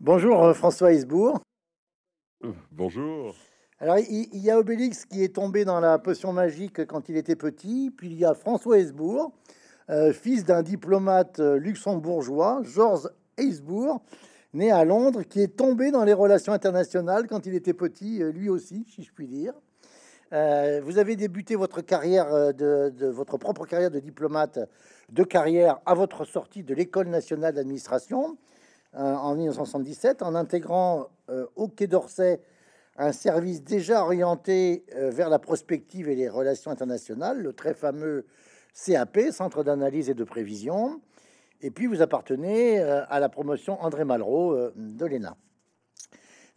Bonjour euh, François Hesbourg. Bonjour. Alors il, y a Obélix qui est tombé dans la potion magique quand il était petit, puis il y a François Hesbourg, euh, fils d'un diplomate euh, luxembourgeois, Georges Hesbourg, né à Londres, qui est tombé dans les relations internationales quand il était petit, lui aussi, si je puis dire. Euh, vous avez débuté votre carrière de, de votre propre carrière de diplomate de carrière à votre sortie de l'école nationale d'administration en 1977 en intégrant euh, au Quai d'Orsay un service déjà orienté euh, vers la prospective et les relations internationales, le très fameux CAP, Centre d'analyse et de prévision. Et puis vous appartenez euh, à la promotion André Malraux euh, de l'ENA.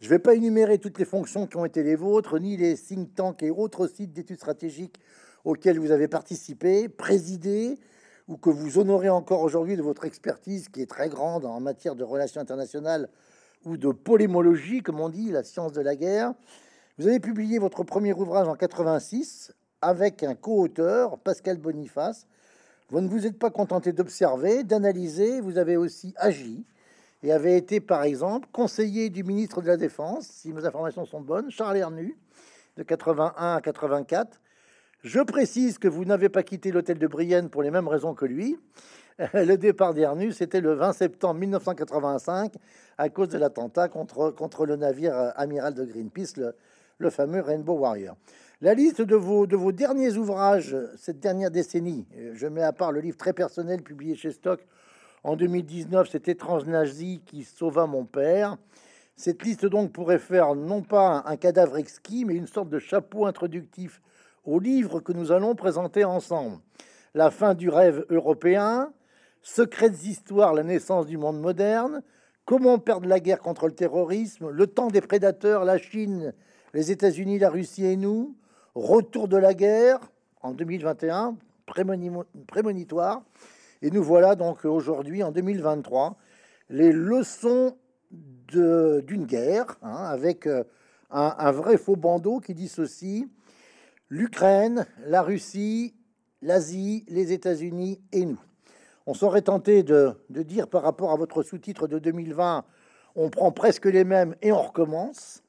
Je ne vais pas énumérer toutes les fonctions qui ont été les vôtres, ni les think tanks et autres sites d'études stratégiques auxquels vous avez participé, présidé, ou que vous honorez encore aujourd'hui de votre expertise qui est très grande en matière de relations internationales ou de polémologie, comme on dit, la science de la guerre. Vous avez publié votre premier ouvrage en 86 avec un co-auteur, Pascal Boniface. Vous ne vous êtes pas contenté d'observer, d'analyser, vous avez aussi agi et avez été, par exemple, conseiller du ministre de la Défense, si mes informations sont bonnes, Charles Hernu, de 81 à 84. Je précise que vous n'avez pas quitté l'hôtel de Brienne pour les mêmes raisons que lui. Le départ d'Hernu, c'était le 20 septembre 1985 à cause de l'attentat contre, contre le navire euh, amiral de Greenpeace, le, fameux Rainbow Warrior. La liste de vos, de vos derniers ouvrages euh, cette dernière décennie, euh, je mets à part le livre très personnel publié chez Stock en 2019, c'est Étrange nazi qui sauva mon père. Cette liste donc pourrait faire non pas un cadavre exquis, mais une sorte de chapeau introductif au livre que nous allons présenter ensemble. La fin du rêve européen, Secrètes histoires, la naissance du monde moderne, Comment perdre la guerre contre le terrorisme, Le temps des prédateurs, la Chine, les États-Unis, la Russie et nous, Retour de la guerre en 2021, prémonimo- prémonitoire. Et nous voilà donc aujourd'hui en 2023, les leçons d'une guerre, hein, avec euh, un vrai faux bandeau qui dit ceci l'Ukraine, la Russie, l'Asie, les États-Unis et nous. On serait tenté de, dire par rapport à votre sous-titre de 2020, on prend presque les mêmes et on recommence.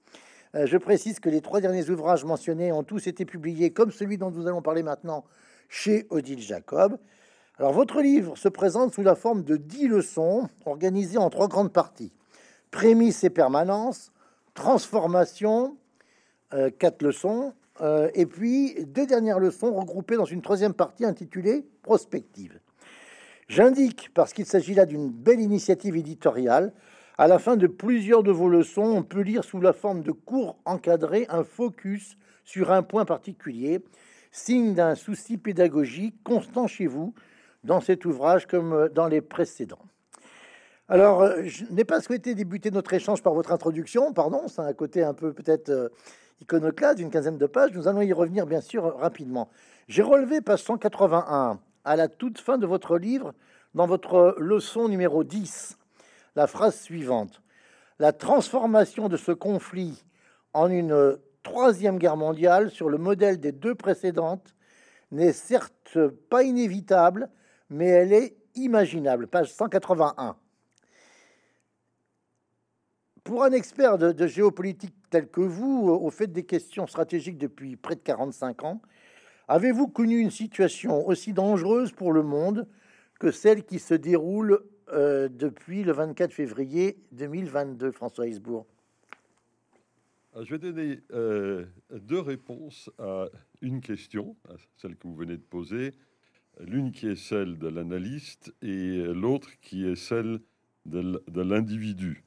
Euh, je précise que les trois derniers ouvrages mentionnés ont tous été publiés, comme celui dont nous allons parler maintenant, chez Odile Jacob. Alors, votre livre se présente sous la forme de dix leçons organisées en trois grandes parties prémices et permanence, transformation, euh, quatre leçons, euh, et puis deux dernières leçons regroupées dans une troisième partie intitulée prospective. J'indique, parce qu'il s'agit là d'une belle initiative éditoriale, à la fin de plusieurs de vos leçons, on peut lire sous la forme de cours encadrés un focus sur un point particulier, signe d'un souci pédagogique constant chez vous dans cet ouvrage comme euh, dans les précédents. Alors, euh, je n'ai pas souhaité débuter notre échange par votre introduction, pardon, c'est un côté un peu peut-être iconoclaste d'une quinzaine de pages. Nous allons y revenir bien sûr rapidement. J'ai relevé page 181 à la toute fin de votre livre, dans votre leçon numéro 10, la phrase suivante. La transformation de ce conflit en une troisième guerre mondiale sur le modèle des deux précédentes n'est certes pas inévitable, mais elle est imaginable. Page 181. Pour un expert de, géopolitique tel que vous, au fait des questions stratégiques depuis près de 45 ans, avez-vous connu une situation aussi dangereuse pour le monde que celle qui se déroule euh, depuis le 24 février 2022, François Hesbourg Je vais donner euh, deux réponses à une question, à celle que vous venez de poser. L'une qui est celle de l'analyste et l'autre qui est celle de l'individu.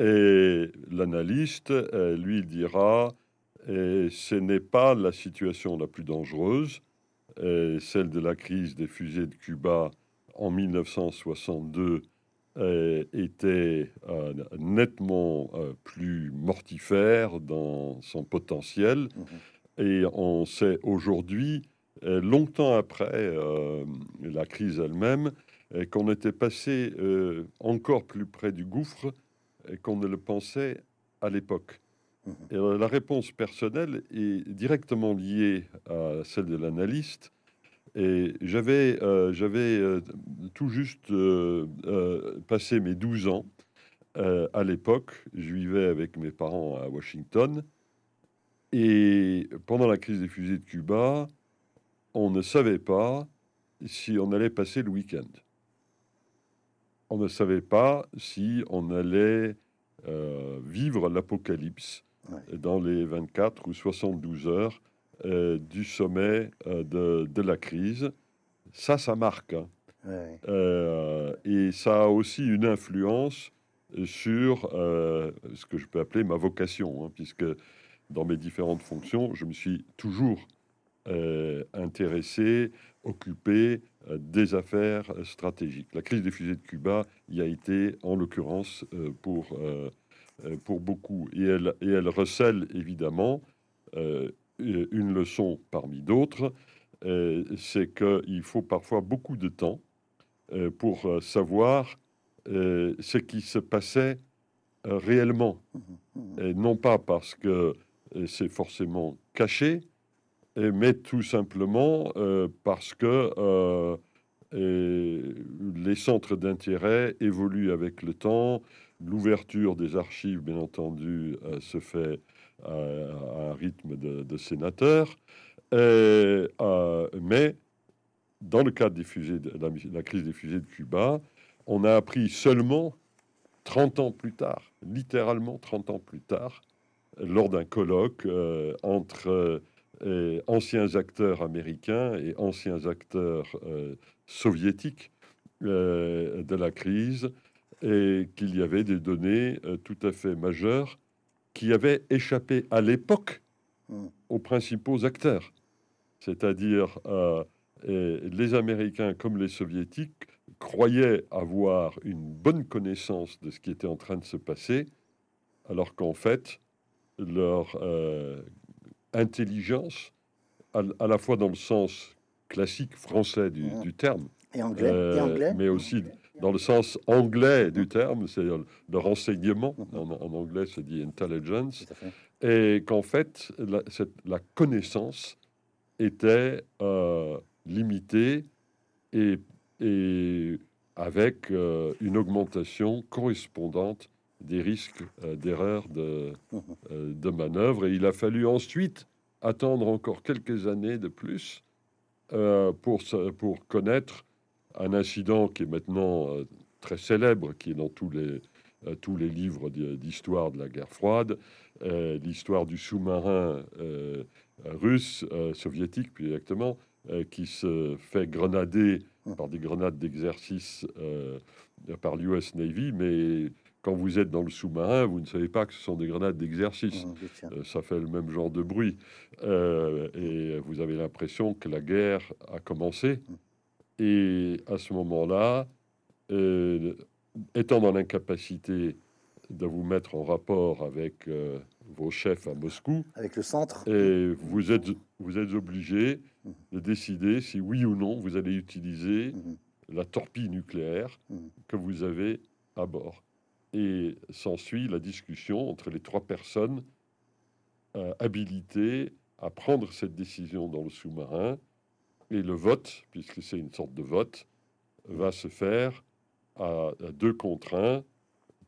Et l'analyste, euh, lui, dira, euh, ce n'est pas la situation la plus dangereuse, euh, celle de la crise des fusées de Cuba en 1962 euh, était euh, nettement euh, plus mortifère dans son potentiel. Et on sait aujourd'hui, euh, longtemps après la crise elle-même, qu'on était passé encore plus près du gouffre qu'on ne le pensait à l'époque. Mhm. Et alors, la réponse personnelle est directement liée à celle de l'analyste. Et j'avais euh, j'avais euh, tout juste euh, euh, passé mes 12 ans euh, à l'époque, je vivais avec mes parents à Washington. Et pendant la crise des fusées de Cuba, on ne savait pas si on allait passer le week-end. On ne savait pas si on allait euh, vivre l'apocalypse dans les 24 ou 72 heures euh, du sommet euh, de, la crise. Ça, ça marque. Hein. et ça a aussi une influence sur ce que je peux appeler ma vocation, hein, puisque dans mes différentes fonctions, je me suis toujours intéressé, occupé des affaires stratégiques. La crise des fusées de Cuba y a été, en l'occurrence, pour euh, pour beaucoup. Et elle, et elle recèle évidemment euh, une leçon parmi d'autres, euh, c'est qu'il faut parfois beaucoup de temps pour savoir ce qui se passait réellement. Et non pas parce que c'est forcément caché, mais tout simplement parce que les centres d'intérêt évoluent avec le temps, L'ouverture des archives, bien entendu, euh, se fait euh, à un rythme de, sénateur. Euh, mais dans le cadre des fusées de la, crise des fusées de Cuba, on a appris seulement 30 ans plus tard, littéralement 30 ans plus tard, lors d'un colloque entre anciens acteurs américains et anciens acteurs soviétiques de la crise, et qu'il y avait des données euh, tout à fait majeures qui avaient échappé à l'époque hmm. aux principaux acteurs, c'est-à-dire euh, les Américains comme les Soviétiques croyaient avoir une bonne connaissance de ce qui était en train de se passer, alors qu'en fait, leur euh, intelligence, à, la fois dans le sens classique français du, hmm. terme, et anglais, et anglais, mais aussi dans le sens anglais du terme, c'est le renseignement, en, anglais c'est dit intelligence, et qu'en fait la, la, connaissance était euh, limitée et, et avec euh, une augmentation correspondante des risques euh, d'erreur de, de manœuvre. Et il a fallu ensuite attendre encore quelques années de plus pour, pour connaître un incident qui est maintenant euh, très célèbre, qui est dans tous les, euh, tous les livres d'histoire de la guerre froide, euh, l'histoire du sous-marin russe, soviétique plus exactement, qui se fait grenader par des grenades d'exercice par l'US Navy, mais quand vous êtes dans le sous-marin, vous ne savez pas que ce sont des grenades d'exercice. ça fait le même genre de bruit. et vous avez l'impression que la guerre a commencé. Et à ce moment-là, euh, étant dans l'incapacité de vous mettre en rapport avec euh, vos chefs à Moscou, avec le centre, et vous êtes vous êtes obligé mmh. de décider si oui ou non vous allez utiliser mmh. la torpille nucléaire mmh. que vous avez à bord. Et s'ensuit la discussion entre les trois personnes euh, habilitées à prendre cette décision dans le sous-marin et le vote, puisque c'est une sorte de vote, va se faire à, deux contre un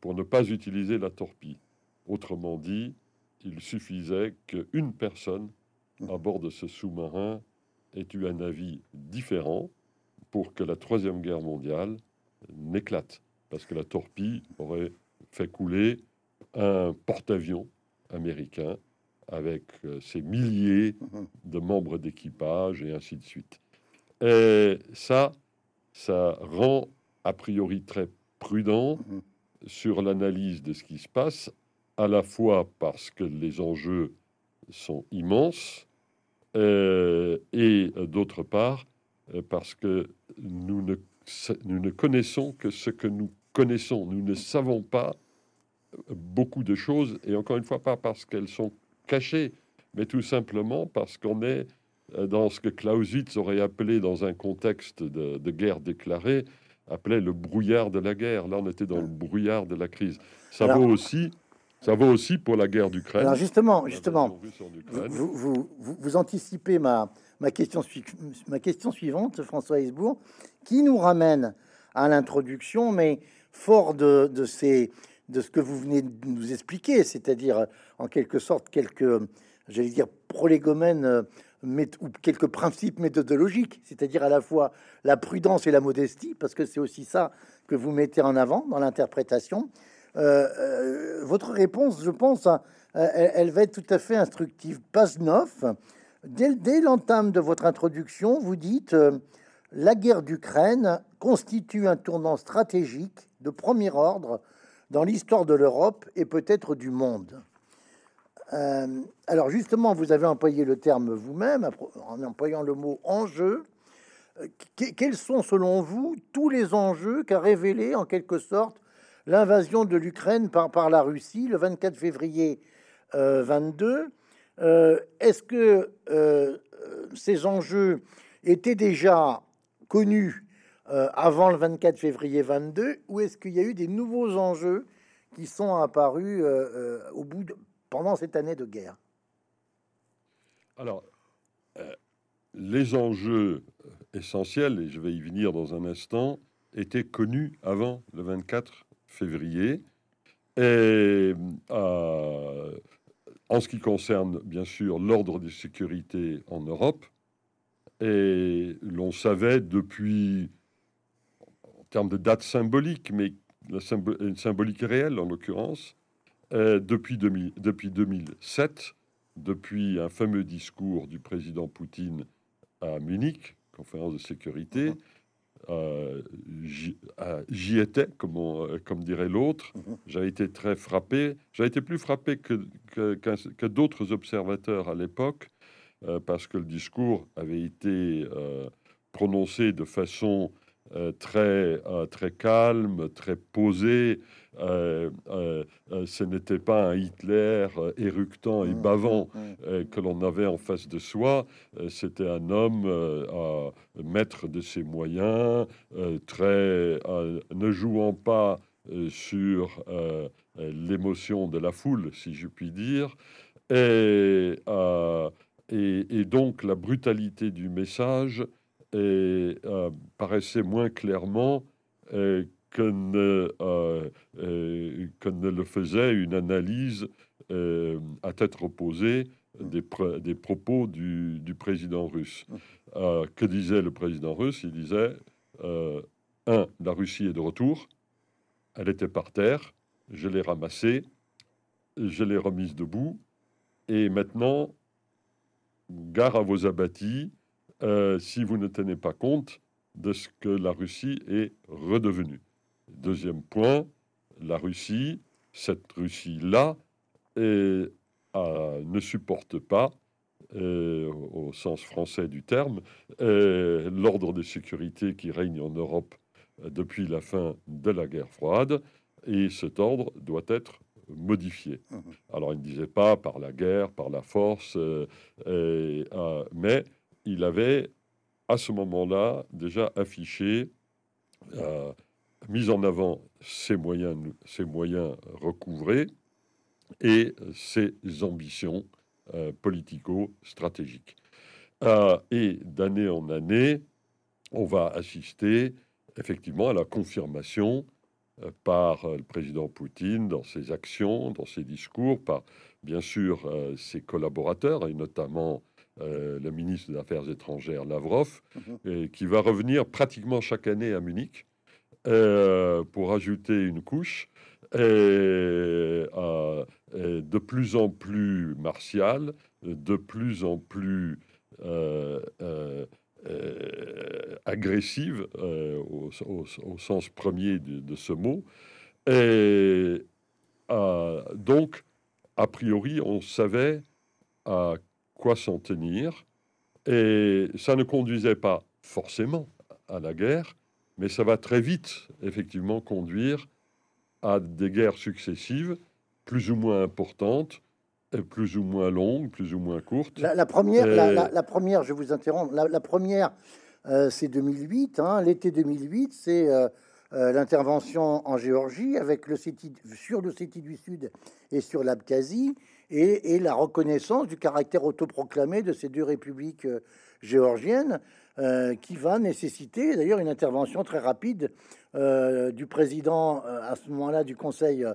pour ne pas utiliser la torpille. Autrement dit, il suffisait qu'une personne à bord de ce sous-marin ait eu un avis différent pour que la Troisième Guerre mondiale n'éclate. Parce que la torpille aurait fait couler un porte-avions américain avec euh, ses milliers mhm. de membres d'équipage et ainsi de suite. Et ça, ça rend a priori très prudent mhm. sur l'analyse de ce qui se passe, à la fois parce que les enjeux sont immenses euh, et d'autre part euh, parce que nous ne, nous ne connaissons que ce que nous connaissons. Nous ne savons pas beaucoup de choses, et encore une fois, pas parce qu'elles sont caché, mais tout simplement parce qu'on est euh, dans ce que Clausewitz aurait appelé, dans un contexte de, guerre déclarée, appelait le brouillard de la guerre. Là, on était dans le brouillard de la crise. Ça vaut aussi. Ça vaut aussi pour la guerre d'Ukraine. Alors justement, justement, vous, vous, vous, anticipez ma, ma, question, ma question suivante, François Hesbourg, qui nous ramène à l'introduction, mais fort de, de ces de ce que vous venez de nous expliquer, c'est-à-dire en quelque sorte quelques, j'allais dire, prolégomènes ou quelques principes méthodologiques, c'est-à-dire à la fois la prudence et la modestie, parce que c'est aussi ça que vous mettez en avant dans l'interprétation. Euh, euh, votre réponse, je pense, hein, elle, va être tout à fait instructive. Page 9, dès, dès l'entame de votre introduction, vous dites euh, La guerre d'Ukraine constitue un tournant stratégique de premier ordre dans l'histoire de l'Europe et peut-être du monde. Euh, alors justement, vous avez employé le terme vous-même en employant le mot enjeu. Euh, quels sont selon vous tous les enjeux qu'a révélé en quelque sorte l'invasion de l'Ukraine par, la Russie le 24 février 22 euh, Est-ce que ces enjeux étaient déjà connus avant le 24 février 22 ou est-ce qu'il y a eu des nouveaux enjeux qui sont apparus au bout de, pendant cette année de guerre? Alors, euh, les enjeux essentiels, et je vais y venir dans un instant, étaient connus avant le 24 février. Et euh, en ce qui concerne, bien sûr, l'ordre de sécurité en Europe, et l'on savait depuis, termes de date symbolique, mais la symbolique réelle en l'occurrence, euh, depuis, depuis 2007, depuis un fameux discours du président Poutine à Munich, conférence de sécurité, mhm. euh, euh, j'y étais, comme, comme dirait l'autre. Mhm. J'ai été très frappé. J'ai été plus frappé que, que, d'autres observateurs à l'époque, parce que le discours avait été prononcé de façon très, très calme, très posée, euh, euh, euh, ce n'était pas un Hitler éructant et mmh, bavant mmh, mmh. que l'on avait en face de soi, c'était un homme maître de ses moyens, très ne jouant pas sur l'émotion de la foule, si je puis dire, et, et, donc la brutalité du message paraissait moins clairement que ne, euh, euh, que ne le faisait une analyse euh, à tête reposée des, des propos du, du, président russe. que disait le président russe? Il disait, un, la Russie est de retour, elle était par terre, je l'ai ramassée, je l'ai remise debout, et maintenant, gare à vos abattis, si vous ne tenez pas compte de ce que la Russie est redevenue. Deuxième point, la Russie, cette Russie-là, ne supporte pas, euh, au sens français du terme, euh, l'ordre de sécurité qui règne en Europe euh, depuis la fin de la guerre froide, et cet ordre doit être modifié. Mmh Alors il ne disait pas par la guerre, par la force, mais il avait à ce moment-là déjà affiché mis en avant ses moyens, ses moyens recouvrés et ses ambitions euh, politico-stratégiques. Euh, et d'année en année, on va assister effectivement à la confirmation euh, par le président Poutine dans ses actions, dans ses discours, par bien sûr ses collaborateurs, et notamment le ministre des Affaires étrangères Lavrov, mmh qui va revenir pratiquement chaque année à Munich euh, pour ajouter une couche, euh, de plus en plus martiale, de plus en plus euh, agressive au, sens premier de, ce mot. Et donc, a priori, on savait à quoi s'en tenir, et ça ne conduisait pas forcément à la guerre, mais ça va très vite, effectivement, conduire à des guerres successives, plus ou moins importantes, plus ou moins longues, plus ou moins courtes. La, première, la, première, je vous interromps, la, première, euh, c'est 2008, hein, l'été 2008, c'est euh, euh, l'intervention en Géorgie avec le sur le CETI du Sud et sur l'Abkhazie, et, la reconnaissance du caractère autoproclamé de ces deux républiques géorgienne qui va nécessiter d'ailleurs une intervention très rapide du président à ce moment-là du Conseil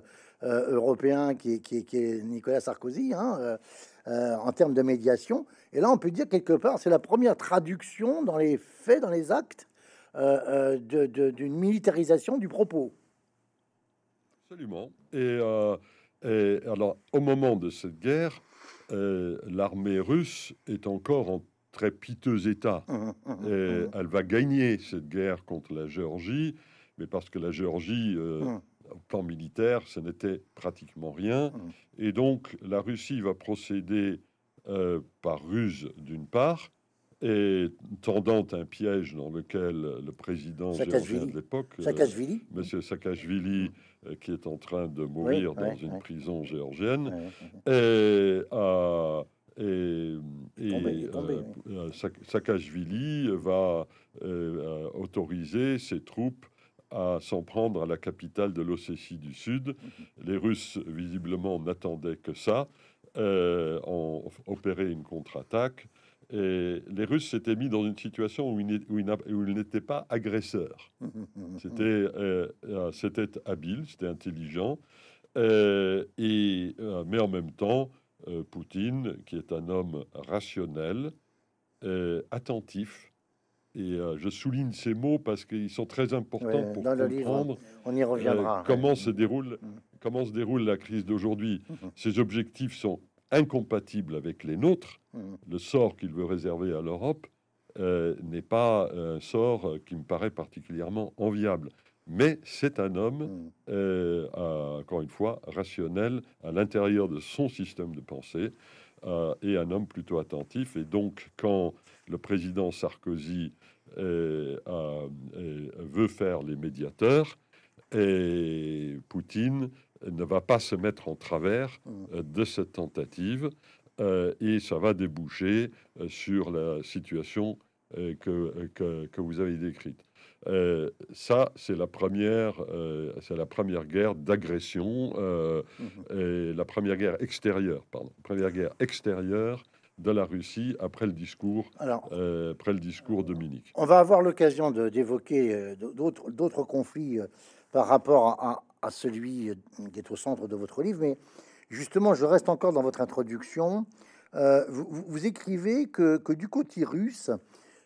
européen qui est, Nicolas Sarkozy hein, en termes de médiation. Et là, on peut dire quelque part, c'est la première traduction dans les faits, dans les actes d'une militarisation du propos. Absolument. Et, alors, au moment de cette guerre, l'armée russe est encore en très piteux état. Mmh, mmh, et elle va gagner cette guerre contre la Géorgie, mais parce que la Géorgie, au plan militaire, ce n'était pratiquement rien. Et donc, la Russie va procéder par ruse d'une part, et tendant un piège dans lequel le président géorgien de l'époque, Saakashvili, Monsieur Saakashvili, euh, qui est en train de mourir dans une prison géorgienne, et, et, Saakashvili va euh, autoriser ses troupes à s'en prendre à la capitale de l'Ossétie du Sud. Mhm. Les Russes, visiblement, n'attendaient que ça, euh, ont opéré une contre-attaque. Et les Russes s'étaient mis dans une situation où ils n'étaient pas agresseurs. C'était euh, euh, c'était habile, c'était intelligent. Euh, et, mais en même temps, Poutine, qui est un homme rationnel, attentif, et je souligne ces mots parce qu'ils sont très importants pour comprendre on y reviendra, comment, se déroule, comment se déroule la crise d'aujourd'hui. Ces objectifs sont incompatible avec les nôtres, mmh. le sort qu'il veut réserver à l'Europe euh, n'est pas un sort qui me paraît particulièrement enviable. Mais c'est un homme, mmh. euh, encore une fois, rationnel à l'intérieur de son système de pensée euh, et un homme plutôt attentif. Et donc, quand le président Sarkozy veut faire les médiateurs, et Poutine ne va pas se mettre en travers mmh. euh, de cette tentative euh, et ça va déboucher euh, sur la situation que, que, vous avez décrite. ça, c'est la première, c'est la première guerre d'agression, mmh. et la première guerre extérieure, pardon, première guerre extérieure de la Russie après le discours, après le discours de Munich. On va avoir l'occasion d'évoquer d'autres conflits par rapport à, à celui qui est au centre de votre livre, mais justement, je reste encore dans votre introduction. Euh, vous, écrivez que, que, du côté russe,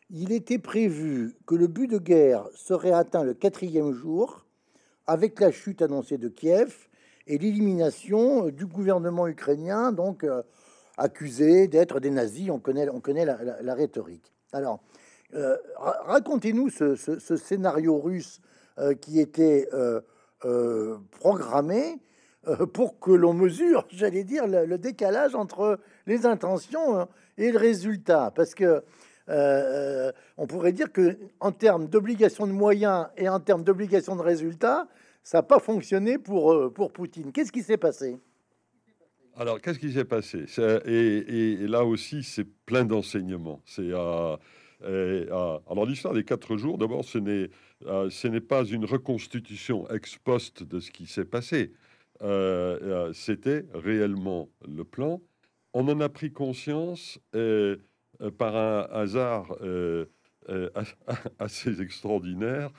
il était prévu que le but de guerre serait atteint le quatrième jour, avec la chute annoncée de Kiev et l'élimination du gouvernement ukrainien, donc euh, accusé d'être des nazis. On connaît, on connaît la, rhétorique. Alors, euh, racontez-nous ce, scénario russe qui était euh, programmé euh, pour que l'on mesure, j'allais dire, le, décalage entre les intentions hein, et le résultat. Parce que euh, on pourrait dire que en termes d'obligation de moyens et en termes d'obligation de résultats, ça n'a pas fonctionné pour, pour Poutine. Qu'est-ce qui s'est passé? Alors, qu'est-ce qui s'est passé? Et, là aussi, c'est plein d'enseignements. C'est alors l'histoire des quatre jours. D'abord, ce n'est euh, pas une reconstitution ex post de ce qui s'est passé. Euh, euh, c'était réellement le plan. On en a pris conscience par un hasard assez extraordinaire,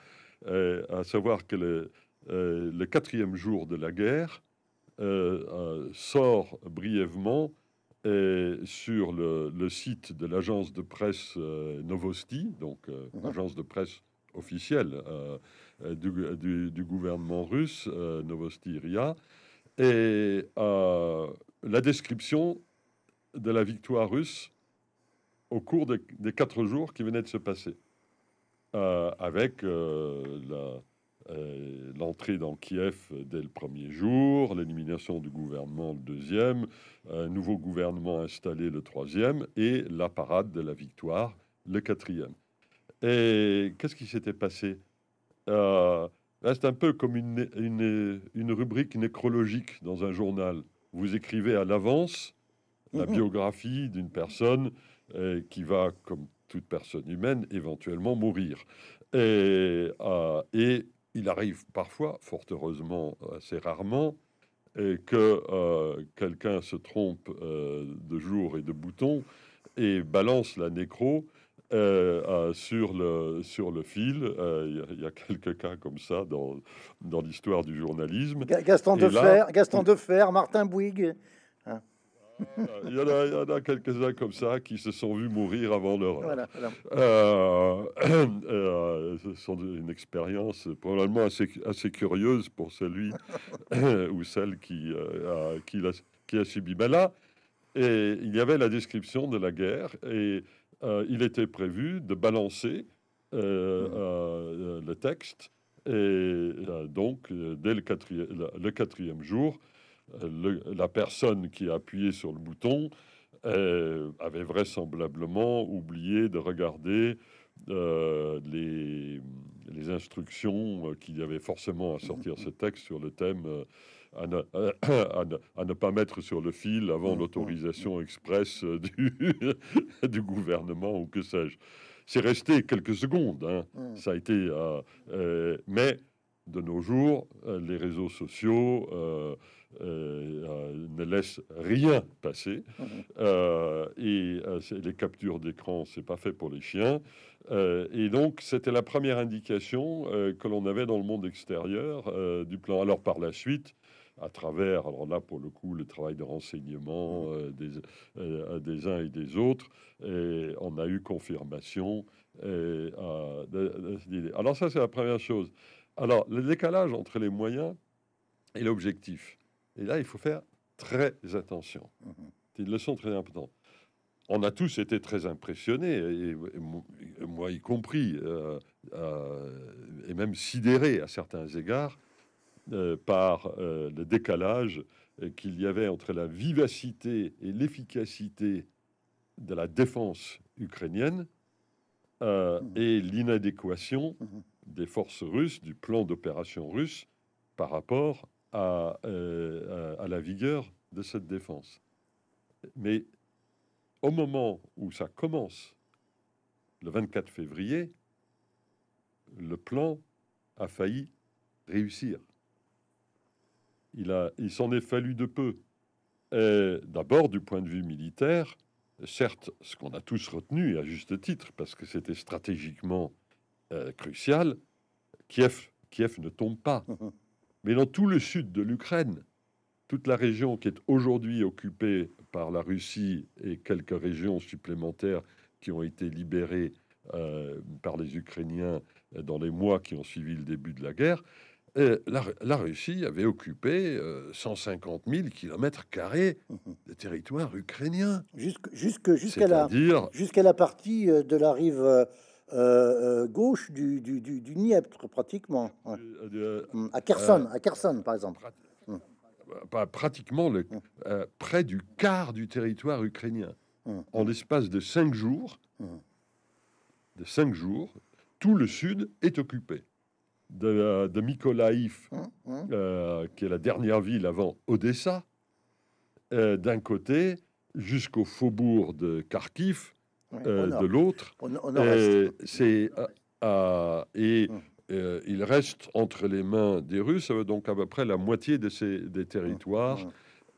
à savoir que le, quatrième jour de la guerre sort brièvement sur le, le, site de l'agence de presse Novosti, donc mmh. agence de presse officielle euh, euh, du, gouvernement russe, euh, Novosti Ria, et la description de la victoire russe au cours des, quatre jours qui venaient de se passer, avec l'entrée dans Kiev dès le premier jour, l'élimination du gouvernement le deuxième, un nouveau gouvernement installé le troisième, et la parade de la victoire le quatrième. Et qu'est-ce qui s'était passé? Euh, C'est un peu comme une, une, rubrique nécrologique dans un journal. Vous écrivez à l'avance la biographie d'une personne euh, qui va, comme toute personne humaine, éventuellement mourir. Et, euh, et il arrive parfois, fort heureusement, assez rarement, que quelqu'un se trompe de jour et de bouton et balance la nécro euh, euh, sur, le, sur le fil. Euh, Il y a- il y, a quelques cas comme ça dans, dans l'histoire du journalisme. Ga- Gaston Et de là- Fer, Gaston de Fer, Martin Bouygues. Il y en a, il y en a quelques-uns comme ça qui se sont vus mourir avant leur. Voilà, voilà. Euh, euh, ce sont une expérience probablement assez, assez curieuse pour celui ou celle qui, euh, a, qui, l'a- qui a subi. Mais là, et il y avait la description de la guerre et il était prévu de balancer euh, le texte. Et donc, dès le quatrième, le quatrième jour, le- la personne qui a appuyé sur le bouton euh, avait vraisemblablement oublié de regarder euh, les, les instructions euh, qu'il y avait forcément à sortir ce texte sur le thème euh, à, ne, à ne- à ne pas mettre sur le fil avant Mhm. l'autorisation express euh, du, du gouvernement ou que sais-je. C'est resté quelques secondes, hein. Mm. ça a été, euh, euh, mais de nos jours, euh, les réseaux sociaux euh, euh, ne laissent rien passer. Euh, et euh, les captures d'écran, c'est pas fait pour les chiens. Et donc, c'était la première indication que l'on avait dans le monde extérieur du plan. Alors, par la suite, à travers, alors là, pour le coup, le travail de renseignement euh, des, euh, des uns et des autres, et on a eu confirmation. et, euh, de- de cette idée. Alors, ça, c'est la première chose. Alors, le décalage entre les moyens et l'objectif. Et là, il faut faire très attention. Mhm. C'est une leçon très importante. On a tous été très impressionnés, et, et mo- et moi y compris, euh, euh, et même sidérés à certains égards, euh, par le décalage qu'il y avait entre la vivacité et l'efficacité de la défense ukrainienne euh, Mhm. et l'inadéquation Mhm. des forces russes, du plan d'opération russe, par rapport à, euh, à- la vigueur de cette défense. Mais au moment où ça commence, le 24 février, le plan a failli réussir. Il, s'en est fallu de peu. D'abord, du point de vue militaire, certes, ce qu'on a tous retenu, à juste titre, parce que c'était stratégiquement euh, crucial, Kiev, Kiev ne tombe pas. Mais dans tout le sud de l'Ukraine, toute la région qui est aujourd'hui occupée par la Russie et quelques régions supplémentaires qui ont été libérées euh, par les Ukrainiens euh, dans les mois qui ont suivi le début de la guerre, euh, la, la Russie avait occupé euh, 150 000 kilomètres carrés Mhm. de territoire ukrainien. Jusque- jusque- Jusqu'à la, jusqu'à la partie de la rive euh, euh, gauche du, du, du, du Dniepr, pratiquement. Ouais. euh, Mm. À Kherson, à Kherson, par exemple. prat- Mm. pas pratiquement le, Mm. près du quart du territoire ukrainien. En l'espace de cinq jours, de cinq jours, tout le sud est occupé. De, de euh, qui est la dernière ville avant Odessa, euh, d'un côté, jusqu'au faubourg de Kharkiv, euh, de l'autre. Euh, c'est à- et Mm. euh, il reste entre les mains des Russes donc à peu près la moitié de ces des territoires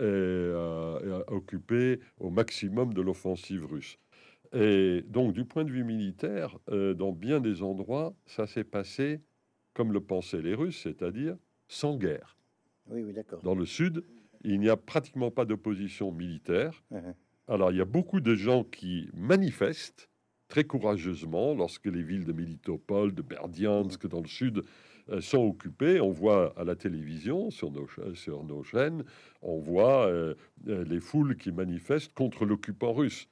euh, euh, occupés au maximum de l'offensive russe. Et donc du point de vue militaire, dans bien des endroits, ça s'est passé comme le pensaient les Russes, c'est-à-dire sans guerre. Oui, oui, d'accord. Dans le sud, il n'y a pratiquement pas d'opposition militaire. Alors, il y a beaucoup de gens qui manifestent très courageusement lorsque les villes de Militopol, de Berdiansk, dans le sud, euh, sont occupées. On voit à la télévision, sur nos, cha- sur nos chaînes, on voit euh, euh, les foules qui manifestent contre l'occupant russe.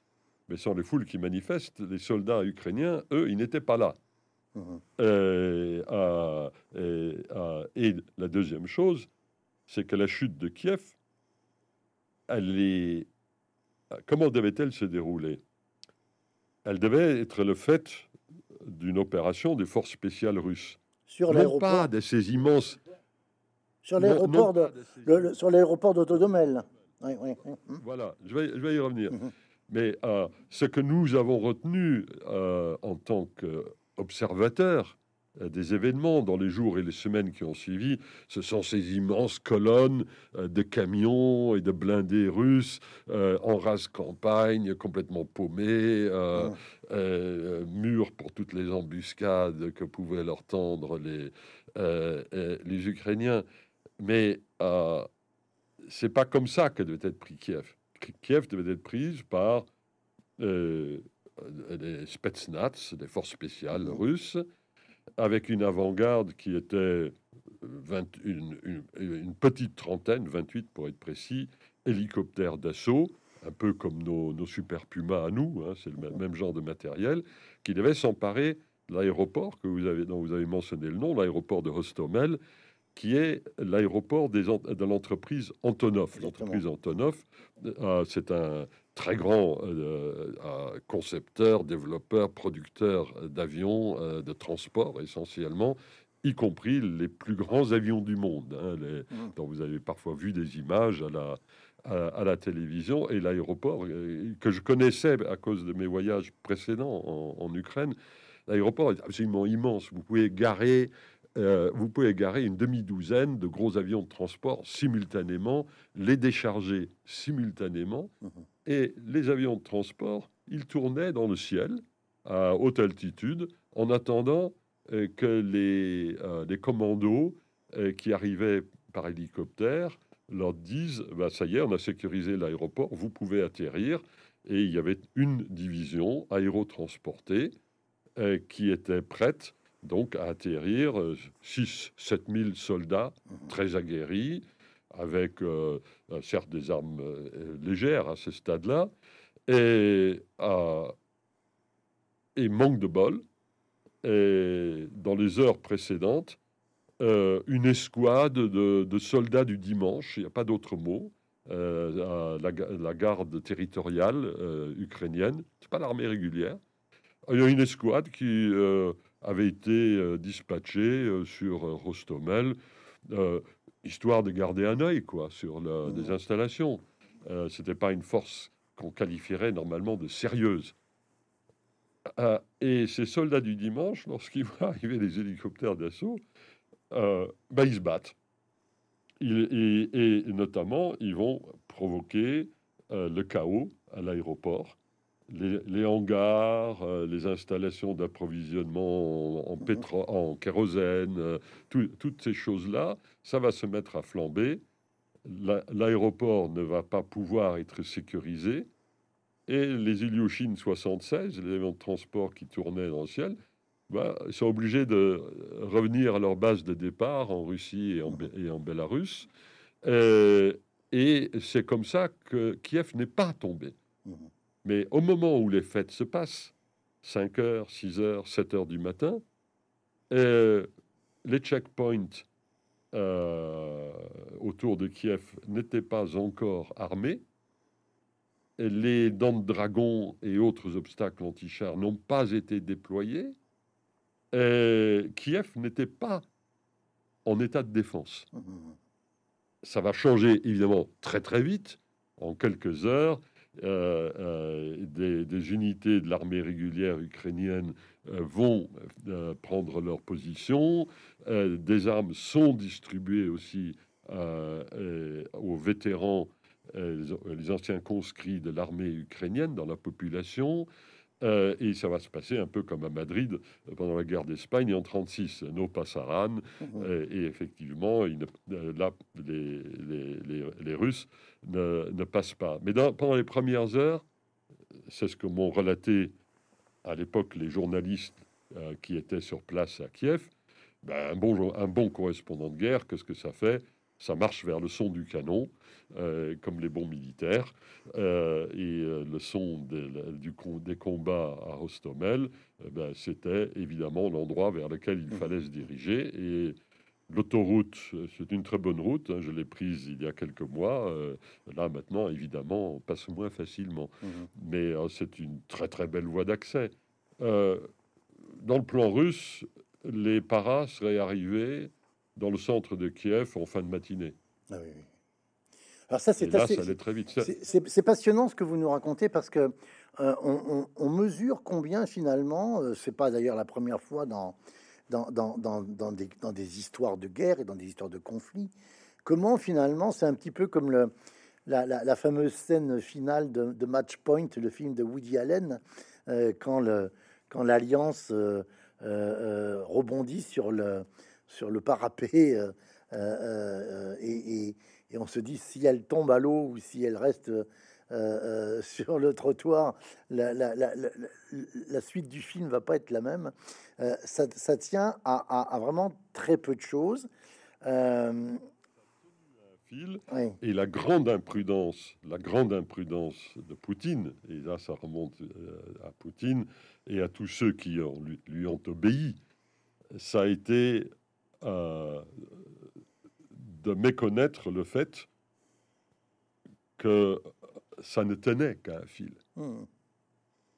Mais sans les foules qui manifestent, les soldats ukrainiens, eux, ils n'étaient pas là. Mhm. Euh, et, et la deuxième chose, c'est que la chute de Kiev, elle est. Comment devait-elle se dérouler? Elle devait être le fait d'une opération des forces spéciales russes. Sur l'aéroport, pas de ces immenses. sur l'aéroport de, pas de ces le- le- sur l'aéroport d'Autodomel. Oui, oui. Voilà, je vais, je vais y revenir. Mhm. Mais euh, ce que nous avons retenu euh, en tant qu'observateurs des événements dans les jours et les semaines qui ont suivi. Ce sont ces immenses colonnes euh, de camions et de blindés russes euh, en rase campagne, complètement paumés, mûrs pour toutes les embuscades que pouvaient leur tendre les, les Ukrainiens. Mais c'est pas comme ça que devait être pris Kiev. Kiev devait être prise par les Spetsnaz, des forces spéciales russes, avec une avant-garde qui était une, petite trentaine, 28 pour être précis, hélicoptères d'assaut, un peu comme nos, super Puma à nous, hein, c'est le même, genre de matériel, qui devait s'emparer de l'aéroport que vous avez, dont vous avez mentionné le nom, l'aéroport de Rostomel, qui est l'aéroport de l'entreprise Antonov. L'entreprise Antonov, euh, c'est un très grand euh, euh, concepteur, développeur, producteur d'avions de transport essentiellement, y compris les plus grands avions du monde, hein, mmh. dont vous avez parfois vu des images à la, à, la télévision, et l'aéroport que je connaissais à cause de mes voyages précédents en, en Ukraine. L'aéroport est absolument immense. Vous pouvez garer euh, vous pouvez garer une demi-douzaine de gros avions de transport simultanément, les décharger simultanément, mhm. et les avions de transport, ils tournaient dans le ciel à haute altitude en attendant euh, que les, euh, les commandos qui arrivaient par hélicoptère leur disent bah, ça y est, on a sécurisé l'aéroport, vous pouvez atterrir. Et il y avait une division aérotransportée qui était prête donc à atterrir 6 7 000 soldats mhm. très aguerris, avec euh, euh, certes des armes euh, légères à ce stade-là, et, et manque de bol. Et dans les heures précédentes, une escouade de, soldats du dimanche, il n'y a pas d'autre mot, la, la, garde territoriale ukrainienne, c'est pas l'armée régulière. Il y a une escouade qui avait été euh, dispatché euh, sur euh, Rostomel, histoire de garder un œil quoi, sur la, des installations. Ce C'était pas une force qu'on qualifierait normalement de sérieuse. et ces soldats du dimanche, lorsqu'ils voient arriver les hélicoptères d'assaut, euh, bah, ils se battent. et, et, notamment, ils vont provoquer le chaos à l'aéroport les, hangars, euh, les installations d'approvisionnement en, mhm. en kérosène, euh, toutes ces choses-là, ça va se mettre à flamber. L'aéroport ne va pas pouvoir être sécurisé. Et les Ilyushin 76, les avions de transport qui tournaient dans le ciel, bah, sont obligés de revenir à leur base de départ en Russie et en, et en Bélarus. Euh, et c'est comme ça que Kiev n'est pas tombé. Mais au moment où les fêtes se passent, 5 heures, 6 heures, 7 heures du matin, euh, les checkpoints euh, autour de Kiev n'étaient pas encore armés. les dents de dragon et autres obstacles anti-chars n'ont pas été déployés. Et Kiev n'était pas en état de défense. Mmh, mmh, mmh. Ça va changer évidemment très très vite, en quelques heures. Euh, euh, des, unités de l'armée régulière ukrainienne euh, vont prendre leur position. des armes sont distribuées aussi aux vétérans, les anciens conscrits de l'armée ukrainienne dans la population. Euh, et ça va se passer un peu comme à Madrid euh, pendant la guerre d'Espagne en 36, nos passaran. Mhm. Euh, et effectivement, là, les, les, les, Russes ne, ne, passent pas. Mais dans, pendant les premières heures, c'est ce que m'ont relaté à l'époque les journalistes qui étaient sur place à Kiev. Ben, un, bon, un bon correspondant de guerre, qu'est-ce que ça fait? Ça marche vers le son du canon, euh, comme les bons militaires. Euh, et euh, le son du, des combats à Rostomel, ben, c'était évidemment l'endroit vers lequel il fallait se diriger. Et l'autoroute, c'est une très bonne route. Hein, je l'ai prise il y a quelques mois. là, maintenant, évidemment, on passe moins facilement. Mmh Mais c'est une très, très belle voie d'accès. dans le plan russe, les paras seraient arrivés dans le centre de Kiev en fin de matinée. Ah oui, Alors ça, c'est assez, ça très vite. C'est passionnant ce que vous nous racontez parce que euh, on, mesure combien finalement, euh, c'est pas d'ailleurs la première fois dans dans, dans, dans, des, dans des histoires de guerre et dans des histoires de conflits. Comment finalement, c'est un petit peu comme le, la, la, fameuse scène finale de, de, Match Point, le film de Woody Allen, euh, quand le quand l'alliance euh, euh, rebondit sur le sur le parapet et, et, on se dit si elle tombe à l'eau ou si elle reste sur le trottoir, la, la, la, la, suite du film va pas être la même. Ça, ça, tient à, à, vraiment très peu de choses. Et la grande imprudence, la grande imprudence de Poutine, et là ça remonte euh, à Poutine et à tous ceux qui ont, lui, ont obéi, ça a été euh, de méconnaître le fait que ça ne tenait qu'à un fil. Hmm.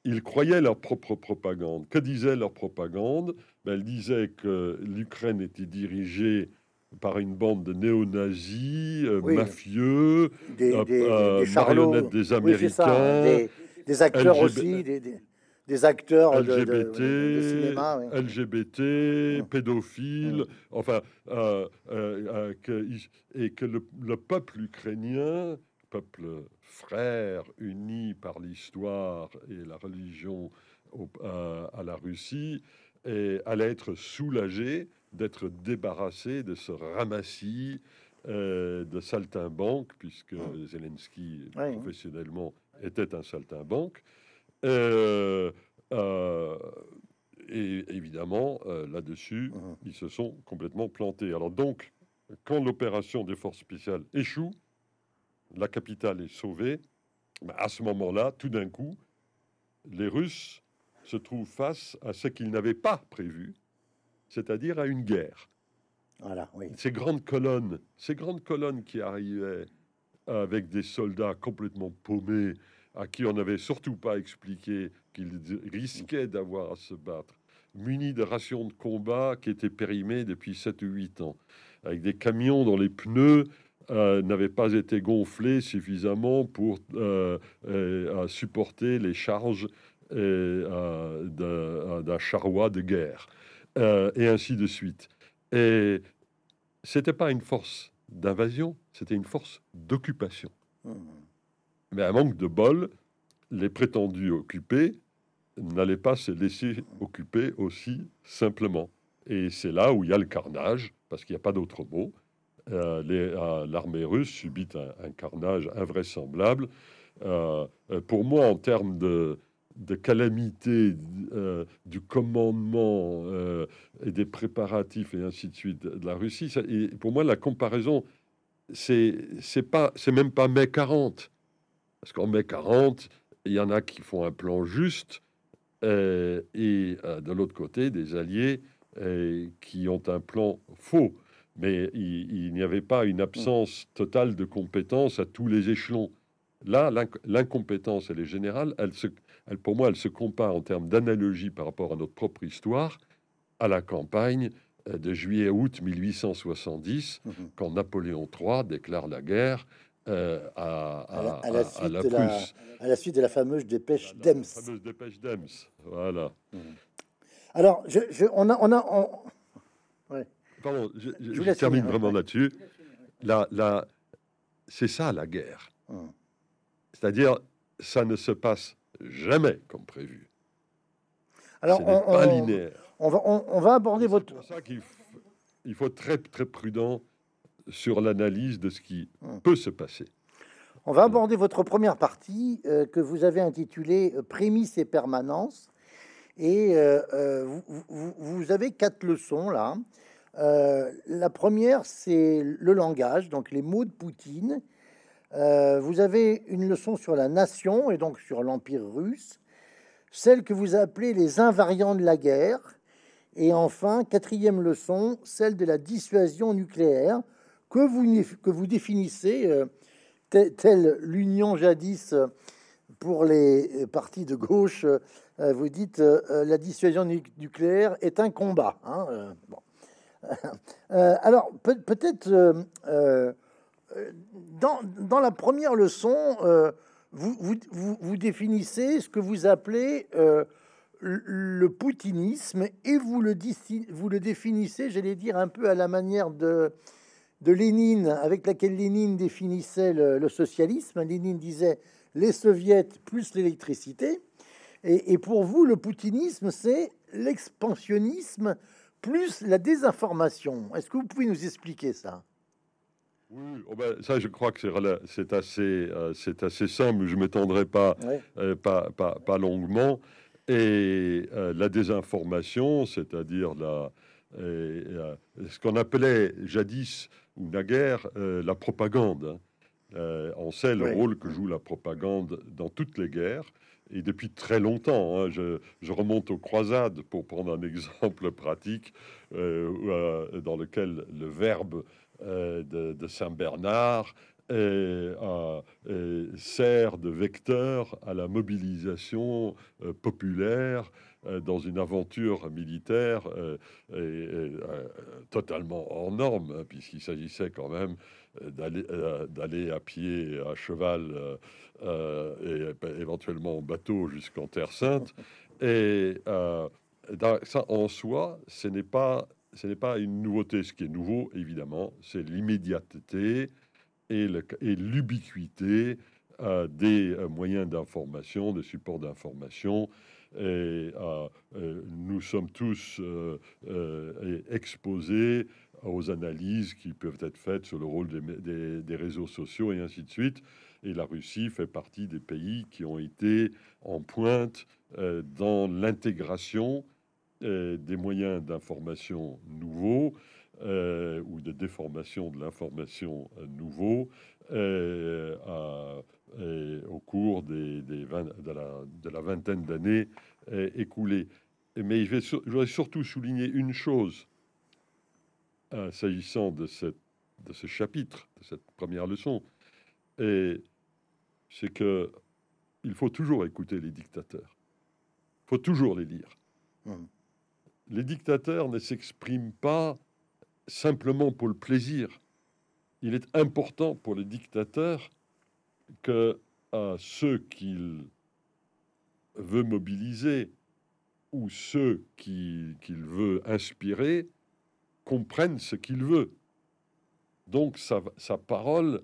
Ils croyaient leur propre propagande. Que disait leur propagande? Ben, Elle disait que l'Ukraine était dirigée par une bande de néo-nazis, euh, mafieux, des, euh, des, euh, des marionnettes des Américains, des, acteurs aussi, des, acteurs LGBT, de, cinéma, LGBT, pédophiles, enfin, que, et que le, peuple ukrainien, peuple frère, uni par l'histoire et la religion à la Russie, et allait être soulagé d'être débarrassé de ce ramassis euh, de saltimbanque, puisque. Zelensky, professionnellement, était un saltimbanque. Euh, euh, et évidemment, là-dessus, mmh. ils se sont complètement plantés. Alors donc, quand l'opération des forces spéciales échoue, la capitale est sauvée, ben, à ce moment-là, tout d'un coup, les Russes se trouvent face à ce qu'ils n'avaient pas prévu, c'est-à-dire à une guerre. Voilà, oui. Ces grandes colonnes, ces grandes colonnes qui arrivaient avec des soldats complètement paumés, à qui on n'avait surtout pas expliqué qu'ils risquaient d'avoir à se battre, munis de rations de combat qui étaient périmées depuis 7 ou 8 ans, avec des camions dont les pneus euh, n'avaient pas été gonflés suffisamment pour euh, supporter les charges d'un charroi de guerre. Euh, et ainsi de suite. Et c'était pas une force d'invasion, c'était une force d'occupation. Mmh. Mais à manque de bol, les prétendus occupés n'allaient pas se laisser occuper aussi simplement. Et c'est là où il y a le carnage, parce qu'il n'y a pas d'autre mot. Euh, euh, l'armée russe subit un, carnage invraisemblable. pour moi, en termes de, calamité euh, du commandement euh, et des préparatifs et ainsi de suite de la Russie. pour moi, la comparaison, c'est même pas mai 40 parce qu'en mai 40, il y en a qui font un plan juste euh, et de l'autre côté des alliés qui ont un plan faux. Mais il, il n'y avait pas une absence totale de compétences à tous les échelons. Là, l'incompétence, elle est générale. Elle se, elle, pour moi, elle se compare en termes d'analogie par rapport à notre propre histoire à la campagne euh, de juillet-août 1870, mhm. quand Napoléon III déclare la guerre euh, à, la, suite de la, à la suite de la fameuse dépêche d'Ems. Fameuse dépêche d'Ems, voilà. Mhm. Alors, je, on a... On a Pardon, je, termine vraiment là-dessus. Là, là, c'est ça la guerre. Mhm. C'est-à-dire, ça ne se passe jamais comme prévu. Alors, on, pas linéaire. On va, on, va aborder votre. pour ça qu'il il faut très, très prudent sur l'analyse de ce qui hum. peut se passer. On va aborder votre première partie euh, que vous avez intitulée euh, Prémices et permanence. Et euh, vous, vous, avez quatre leçons là. la première, c'est le langage, donc les mots de Poutine. Euh, vous avez une leçon sur la nation et donc sur l'Empire russe, celle que vous appelez les invariants de la guerre, et enfin, quatrième leçon, celle de la dissuasion nucléaire, que vous, que vous définissez, euh, telle l'union jadis pour les partis de gauche, euh, vous dites la dissuasion nucléaire est un combat. Hein, alors, peut-être euh, dans, dans, la première leçon, euh, vous, vous, vous, définissez ce que vous appelez euh, le poutinisme et vous le, vous le définissez, j'allais dire, un peu à la manière de, de Lénine, avec laquelle Lénine définissait le, socialisme. Lénine disait les soviets plus l'électricité. Et, pour vous, le poutinisme, c'est l'expansionnisme plus la désinformation. Est-ce que vous pouvez nous expliquer ça? Oui, oh ben, ça je crois que c'est assez, euh, c'est assez simple, je ne m'étendrai pas, euh, pas, pas, pas, longuement. Et euh, la désinformation, c'est-à-dire la, ce qu'on appelait jadis ou naguère la propagande. Hein. on sait le rôle que joue la propagande dans toutes les guerres et depuis très longtemps. Hein, je, remonte aux croisades pour prendre un exemple pratique dans lequel le verbe euh, de, Saint-Bernard euh, sert de vecteur à la mobilisation euh, populaire dans une aventure militaire totalement hors norme, hein, puisqu'il s'agissait quand même d'aller à pied, à cheval et éventuellement en bateau jusqu'en Terre Sainte. Et ça, en soi, ce n'est pas une nouveauté. Ce qui est nouveau, évidemment, c'est l'immédiateté et l'ubiquité euh, des euh, moyens d'information, des supports d'information. Et euh, nous sommes tous exposés aux analyses qui peuvent être faites sur le rôle des, réseaux sociaux et ainsi de suite. Et la Russie fait partie des pays qui ont été en pointe dans l'intégration euh, des moyens d'information nouveaux euh, ou de déformation de l'information euh, nouveau au cours des, de, la, vingtaine d'années écoulées. Mais je, voudrais surtout souligner une chose s'agissant de, de ce chapitre, de cette première leçon, et c'est que il faut toujours écouter les dictateurs. Il faut toujours les lire. Mmh les dictateurs ne s'expriment pas simplement pour le plaisir. Il est important pour les dictateurs que ceux qu'il veut mobiliser ou ceux qu'il veut inspirer comprennent ce qu'il veut. Donc sa, parole,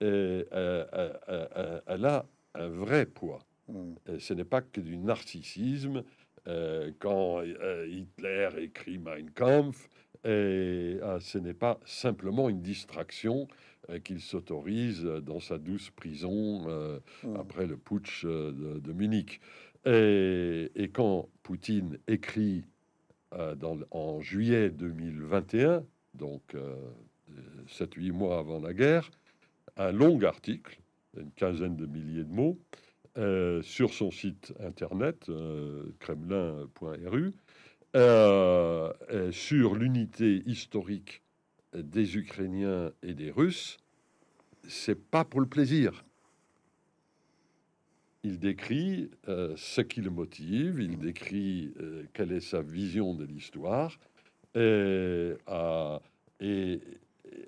elle a un vrai poids. Mmh. ce n'est pas que du narcissisme, euh, quand euh, Hitler écrit Mein Kampf, et ce n'est pas simplement une distraction euh, qu'il s'autorise dans sa douce prison mmh. après le putsch de, Munich. Et, quand Poutine écrit dans, en juillet 2021, donc 7-8 mois avant la guerre, un long article, une quinzaine de milliers de mots, euh, sur son site internet, euh, kremlin.ru, euh, sur l'unité historique des Ukrainiens et des Russes, c'est pas pour le plaisir. Il décrit ce qui le motive, il décrit quelle est sa vision de l'histoire, et,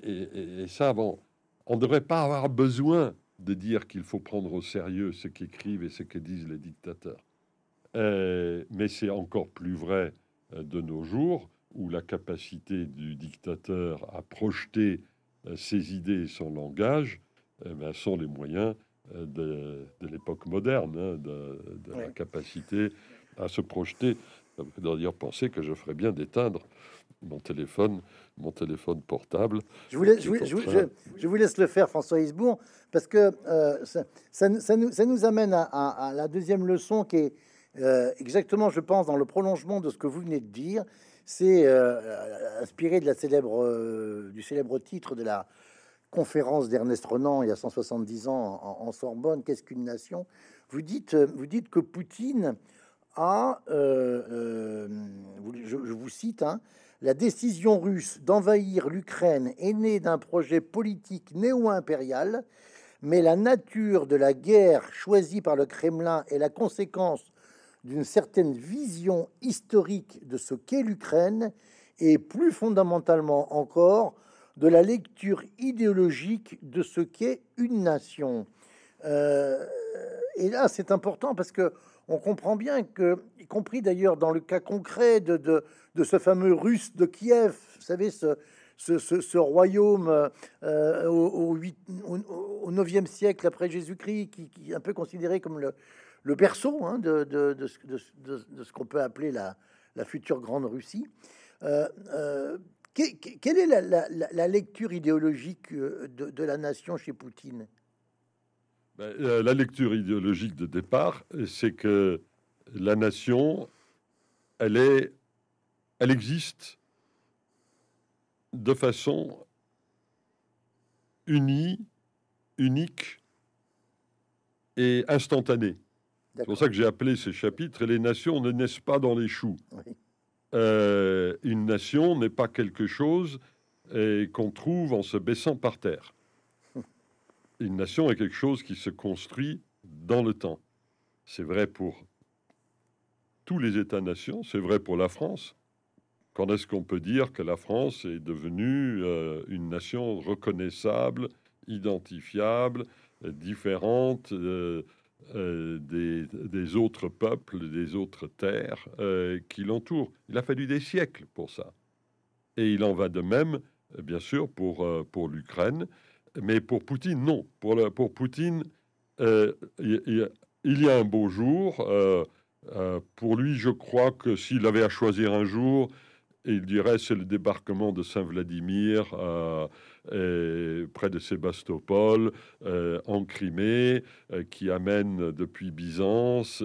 et, ça, bon, on ne devrait pas avoir besoin de dire qu'il faut prendre au sérieux ce qu'écrivent et ce que disent les dictateurs. Euh, mais c'est encore plus vrai euh, de nos jours, où la capacité du dictateur à projeter euh, ses idées et son langage eh ben, sont les moyens de, l'époque moderne, hein, de, la capacité à se projeter. Ça dire penser que je ferais bien d'éteindre mon téléphone, mon téléphone portable. Je vous, laisse, je, vous laisse le faire, François Isbourg, parce que euh, ça, ça, nous, ça, nous, amène à, la deuxième leçon qui est euh, exactement, je pense, dans le prolongement de ce que vous venez de dire. C'est euh, inspiré de la célèbre, du célèbre titre de la conférence d'Ernest Renan il y a 170 ans en, Sorbonne, Qu'est-ce qu'une nation? Vous dites, que Poutine a, je, je, vous cite, hein, la décision russe d'envahir l'Ukraine est née d'un projet politique néo-impérial, mais la nature de la guerre choisie par le Kremlin est la conséquence d'une certaine vision historique de ce qu'est l'Ukraine et plus fondamentalement encore de la lecture idéologique de ce qu'est une nation. Euh, et là, c'est important parce que on comprend bien que, y compris d'ailleurs dans le cas concret de, de, de ce fameux russe de Kiev, vous savez, ce, ce, ce, royaume euh, au, 8, au, 9e siècle après Jésus-Christ, qui, est un peu considéré comme le, le berceau hein, de, ce qu'on peut appeler la, future Grande Russie. Euh, euh, quelle est la, lecture idéologique de, la nation chez Poutine? Ben, La lecture idéologique de départ, c'est que la nation, elle existe de façon unie, unique et instantanée. C'est pour ça que j'ai appelé ces chapitres Les nations ne naissent pas dans les choux. Euh, une nation n'est pas quelque chose qu'on trouve en se baissant par terre. Une nation est quelque chose qui se construit dans le temps. C'est vrai pour tous les États-nations, c'est vrai pour la France, quand est-ce qu'on peut dire que la France est devenue euh, une nation reconnaissable, identifiable, différente euh, euh, des, autres peuples, des autres terres qui l'entourent Il a fallu des siècles pour ça. Et il en va de même, bien sûr, pour, pour l'Ukraine. Mais pour Poutine, non. Pour, pour Poutine, il y, a un beau jour. pour lui, je crois que s'il avait à choisir un jour, il dirait c'est le débarquement de Saint-Vladimir euh, près de Sébastopol, euh, en Crimée, euh, qui amène depuis Byzance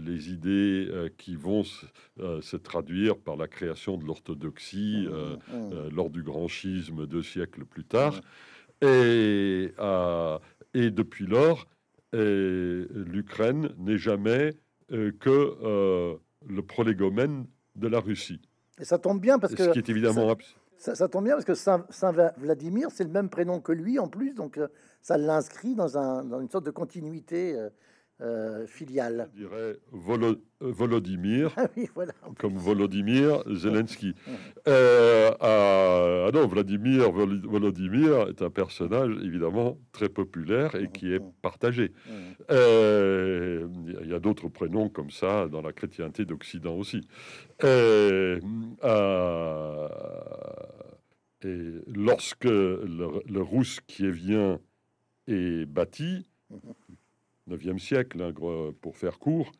les idées qui vont se traduire par la création de l'orthodoxie mmh, mmh, mmh. lors du grand schisme deux siècles plus tard. Et, et depuis lors, l'Ukraine n'est jamais que le prolégomène de la Russie. Et ça tombe bien parce que. Ce qui est évidemment. Ça, ça, tombe bien parce que Saint, Vladimir, c'est le même prénom que lui en plus, donc euh, ça l'inscrit dans, un, dans, une sorte de continuité euh, euh, filiale. Je dirais Volo, Volodymyr, ah oui, voilà. comme Volodymyr Zelensky. Euh, ah non, Vladimir Volodymyr est un personnage évidemment très populaire et qui est partagé. Euh, il y a d'autres prénoms comme ça dans la chrétienté d'Occident aussi. Euh, et lorsque le, le russe qui vient est bâti, 9e siècle, hein, pour faire court.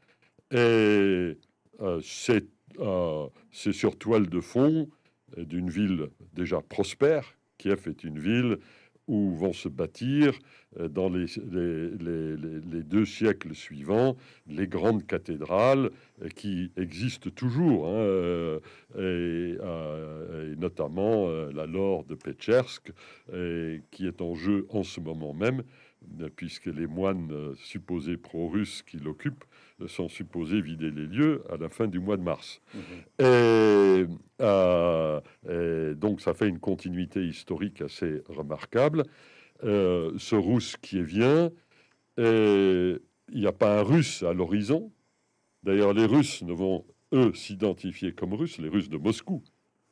Et euh, euh, c'est sur toile de fond d'une ville déjà prospère. Kiev est une ville où vont se bâtir euh, dans les, deux siècles suivants les grandes cathédrales qui existent toujours, hein, et, notamment la Laure de Pechersk, qui est en jeu en ce moment même puisque les moines euh, supposés pro-russes qui l'occupent euh, sont supposés vider les lieux à la fin du mois de mars. Mhm. Euh, et, donc ça fait une continuité historique assez remarquable. ce russe qui est vient, il n'y a pas un russe à l'horizon. D'ailleurs, les Russes ne vont, eux, s'identifier comme Russes, les Russes de Moscou,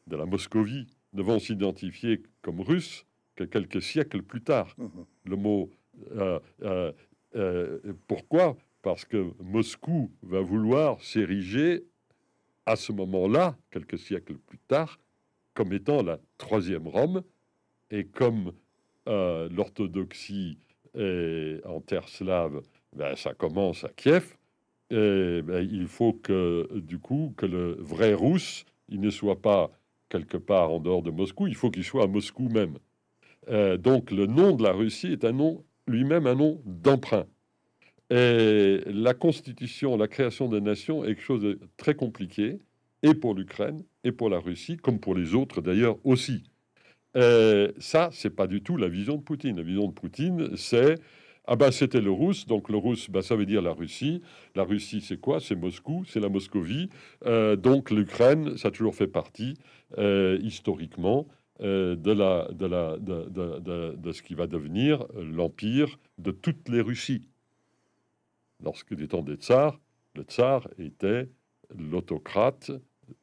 de la Moscovie, ne vont s'identifier comme Russes que quelques siècles plus tard. Mhm. Le mot euh, euh, euh, pourquoi? Parce que Moscou va vouloir s'ériger à ce moment-là, quelques siècles plus tard, comme étant la troisième Rome, et comme l'orthodoxie en terre slave, ben, ça commence à Kiev, et, ben, il faut que, du coup, que le vrai russe, il ne soit pas quelque part en dehors de Moscou, il faut qu'il soit à Moscou même. donc le nom de la Russie est un nom lui-même un nom d'emprunt. Et la constitution, la création des nations est quelque chose de très compliqué, et pour l'Ukraine, et pour la Russie, comme pour les autres d'ailleurs aussi. Et ça, c'est pas du tout la vision de Poutine. La vision de Poutine, c'est ah ben c'était le russe, donc le russe, ben, ça veut dire la Russie. La Russie, c'est quoi? C'est Moscou, c'est la Moscovie. Euh, donc l'Ukraine, ça a toujours fait partie euh, historiquement euh, de, la, de, la, de, ce qui va devenir l'empire de toutes les Russies. Lorsque du temps des tsars, le tsar était l'autocrate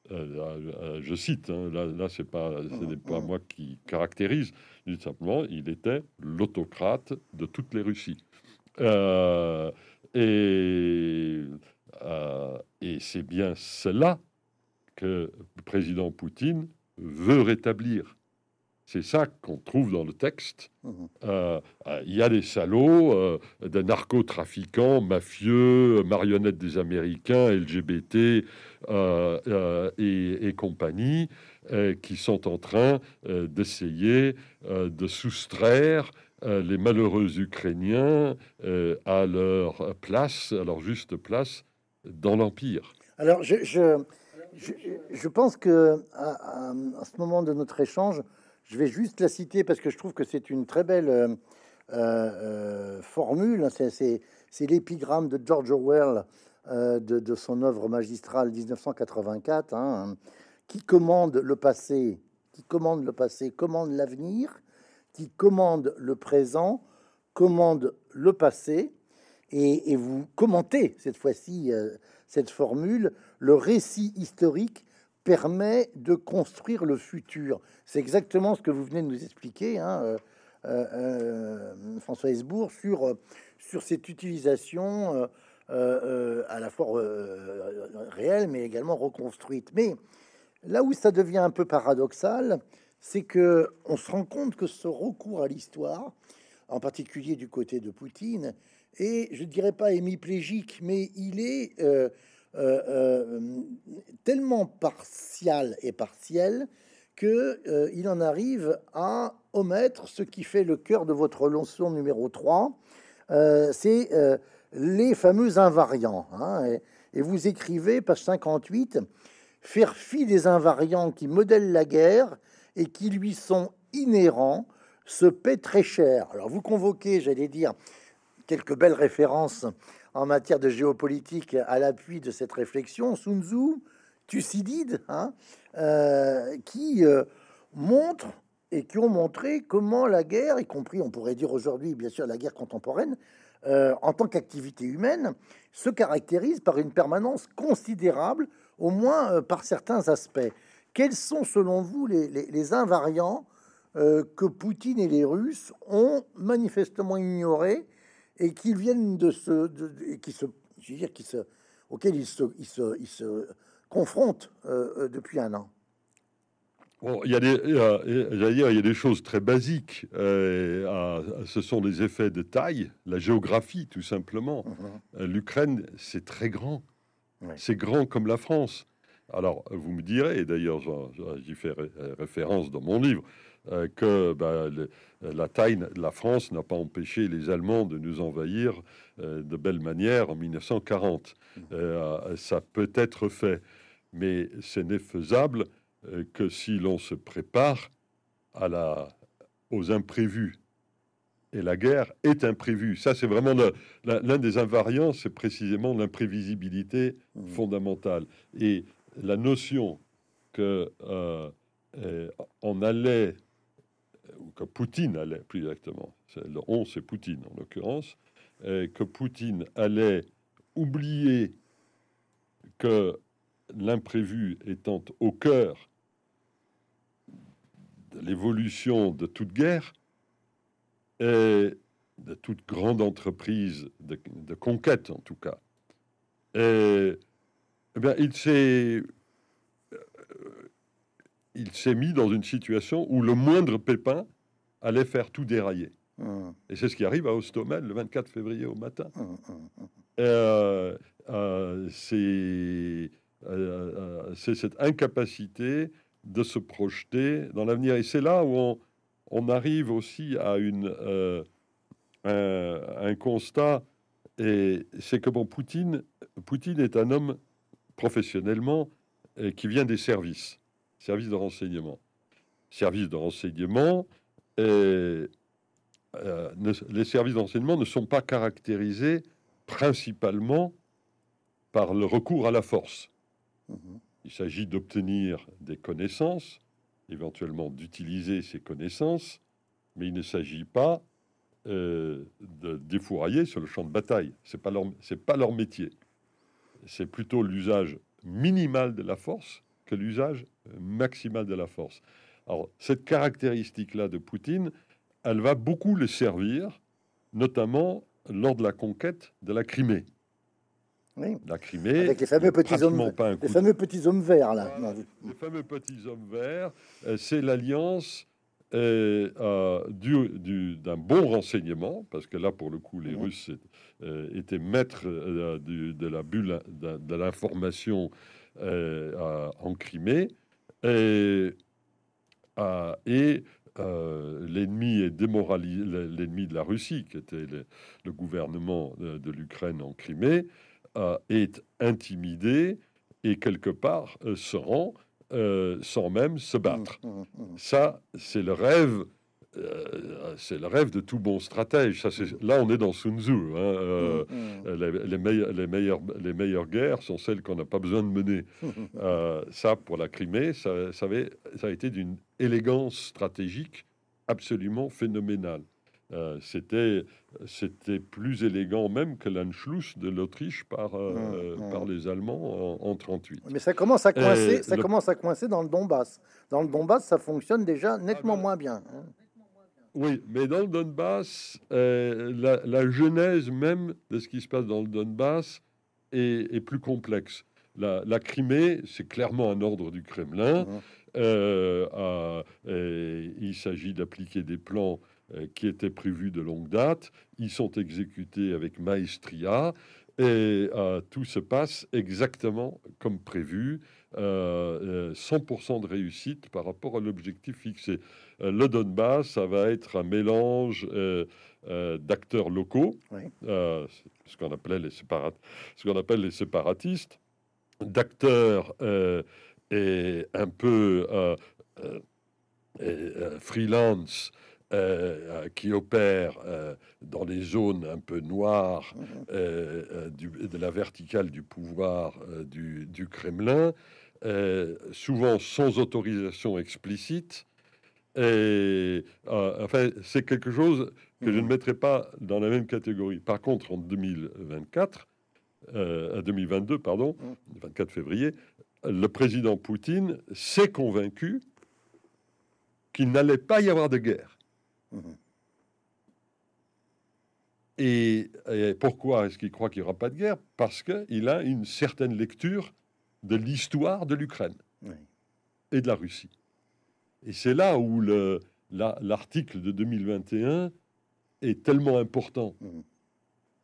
je cite, hein, là, là ce n'est pas moi qui caractérise, tout simplement, il était l'autocrate de toutes les Russies. et et c'est bien cela que le président Poutine veut rétablir. C'est ça qu'on trouve dans le texte. Mmh euh, euh, il y a des salauds, euh, des narcotrafiquants, mafieux, marionnettes des Américains, LGBT et, compagnie, qui sont en train d'essayer de soustraire les malheureux Ukrainiens à leur place, à leur juste place dans l'Empire. Alors, je, je, pense que à, ce moment de notre échange, je vais juste la citer parce que je trouve que c'est une très belle euh, euh, formule. C'est l'épigramme de George Orwell euh, de, son œuvre magistrale 1984, hein, qui commande le passé, qui commande le passé, commande l'avenir, qui commande le présent, commande le passé, et, vous commentez cette fois-ci cette formule, le récit historique permet de construire le futur. C'est exactement ce que vous venez de nous expliquer, hein, euh, euh, euh, François Hesbourg, sur, sur cette utilisation à la fois réelle, mais également reconstruite. Mais là où ça devient un peu paradoxal, c'est que on se rend compte que ce recours à l'histoire, en particulier du côté de Poutine, est, je dirais pas hémiplégique, mais il est tellement partial et partiel que euh, il en arrive à omettre ce qui fait le cœur de votre leçon numéro 3, c'est les fameux invariants. Hein, et, vous écrivez, page 58, faire fi des invariants qui modèlent la guerre et qui lui sont inhérents se paie très cher. Alors vous convoquez, j'allais dire, quelques belles références en matière de géopolitique à l'appui de cette réflexion, Sun Tzu, Thucydide, hein, euh, qui euh, montrent et qui ont montré comment la guerre, y compris, on pourrait dire aujourd'hui, bien sûr, la guerre contemporaine, euh, en tant qu'activité humaine, se caractérise par une permanence considérable, au moins par certains aspects. Quels sont, selon vous, les, les invariants que Poutine et les Russes ont manifestement ignorés et qui viennent de ce, et qui se, je veux dire, qui se, auquel ils se, ils se, ils se confrontent euh, euh, depuis un an. Bon, il y a des, il y a des choses très basiques. Euh, ce sont des effets de taille, la géographie, tout simplement. Mhm. L'Ukraine, c'est très grand. C'est grand comme la France. Alors, vous me direz, et d'ailleurs, j'y fais référence dans mon livre, euh, que bah, la taille de la France n'a pas empêché les Allemands de nous envahir euh, de belle manière en 1940. Mmh. Euh, ça peut être fait, mais ce n'est faisable que si l'on se prépare à la, aux imprévus. Et la guerre est imprévue. Ça, c'est vraiment l'un des invariants, c'est précisément l'imprévisibilité mmh. fondamentale. Et la notion que on allait ou que Poutine allait, plus exactement, le 11 c'est Poutine en l'occurrence, que Poutine allait oublier que l'imprévu étant au cœur de l'évolution de toute guerre et de toute grande entreprise de, conquête en tout cas, et, eh bien, il s'est il s'est mis dans une situation où le moindre pépin allait faire tout dérailler. Mmh. Et c'est ce qui arrive à Ostomel le 24 février au matin. Euh, euh, euh, c'est cette incapacité de se projeter dans l'avenir. Et c'est là où on, arrive aussi à une, un, constat, et c'est que bon, Poutine, Poutine est un homme professionnellement qui vient des services services de renseignement. Services de renseignement, et, euh, les services de renseignement ne sont pas caractérisés principalement par le recours à la force. Mhm. Il s'agit d'obtenir des connaissances, éventuellement d'utiliser ces connaissances, mais il ne s'agit pas euh, de défourailler sur le champ de bataille. C'est pas leur, c'est pas leur métier. C'est plutôt l'usage minimal de la force que l'usage maximal de la force. Alors, cette caractéristique-là de Poutine, elle va beaucoup le servir, notamment lors de la conquête de la Crimée. Oui. La Crimée, Avec les fameux petits hommes, pas un les de fameux petits hommes verts là. Non, les fameux petits hommes verts, euh, c'est l'alliance euh, euh, du- du- d'un bon renseignement, parce que là, pour le coup, les. Russes euh, étaient maîtres euh, du- de la bulle de, de l'information euh, en Crimée, et, euh, l'ennemi est démoralisé, l'ennemi de la Russie, qui était le, le gouvernement de, de l'Ukraine en Crimée, euh, est intimidé et quelque part euh, se rend euh, sans même se battre. Mmh, mmh, mmh. Ça, c'est le rêve. Euh, c'est le rêve de tout bon stratège. Ça, là, on est dans Sun Tzu. hein, euh, euh, les, les meilleures, les, meilleures, les meilleures guerres sont celles qu'on n'a pas besoin de mener. Euh, ça, pour la Crimée, ça, ça, avait- ça a été d'une élégance stratégique absolument phénoménale. Euh, c'était, c'était plus élégant même que l'Anschluss de l'Autriche par, euh, euh, mmh. par les Allemands en, en 38. Mais ça commence à coincer, Euh, ça le- commence à coincer dans le Donbass. Dans le Donbass, ça fonctionne déjà nettement ben- moins bien. hein. Oui, mais dans le Donbass, euh, la, la genèse même de ce qui se passe dans le Donbass est, est plus complexe. La, la Crimée, c'est clairement un ordre du Kremlin. Mhm. Euh, à- il s'agit d'appliquer des plans euh, qui étaient prévus de longue date. Ils sont exécutés avec maestria et euh, tout se passe exactement comme prévu. Euh, euh, 100% de réussite par rapport à l'objectif fixé. Euh, le Donbass, ça va être un mélange euh, euh, d'acteurs locaux, Oui. euh, ce qu'on appelait les séparat- ce qu'on appelle les séparatistes, d'acteurs euh, et un peu euh, euh, et, euh, freelance euh, euh, qui opèrent euh, dans les zones un peu noires Mhm. euh, euh, du- de la verticale du pouvoir euh, du, du Kremlin, euh, souvent sans autorisation explicite. Et euh, enfin, c'est quelque chose que je ne Mhm. mettrai pas dans la même catégorie. Par contre, en 2024, euh, à 2022, pardon, Mhm. 24 février, le président Poutine s'est convaincu qu'il n'allait pas y avoir de guerre. Mhm. Et, et pourquoi est-ce qu'il croit qu'il n'y aura pas de guerre? Parce qu'il a une certaine lecture de l'histoire de l'Ukraine Oui. et de la Russie. Et c'est là où le- la- l'article de 2021 est tellement important. Mhm.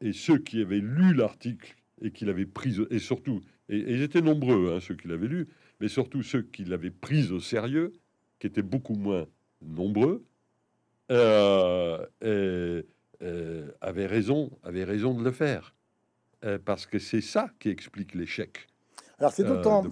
Et ceux qui avaient lu l'article et qui l'avaient pris, et surtout, et, et ils étaient nombreux, hein, ceux qui l'avaient lu, mais surtout ceux qui l'avaient pris au sérieux, qui étaient beaucoup moins nombreux, euh, et, euh, avaient raison, avaient raison de le faire. Euh, parce que c'est ça qui explique l'échec. Alors c'est euh, d'autant,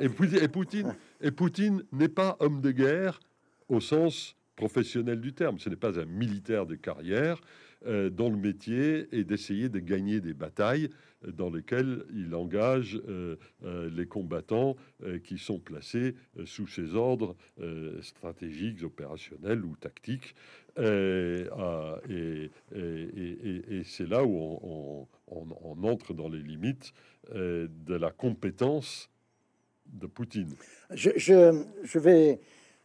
Et Poutine, et Poutine, et Poutine n'est pas homme de guerre au sens professionnel du terme. Ce n'est pas un militaire de carrière euh, dont le métier est d'essayer de gagner des batailles dans lesquelles il engage euh, euh, les combattants qui sont placés sous ses ordres stratégiques, opérationnels ou tactiques. Ah, et et- et- et- et c'est là où on, on- on- entre dans les limites euh, de la compétence de Poutine. je, vais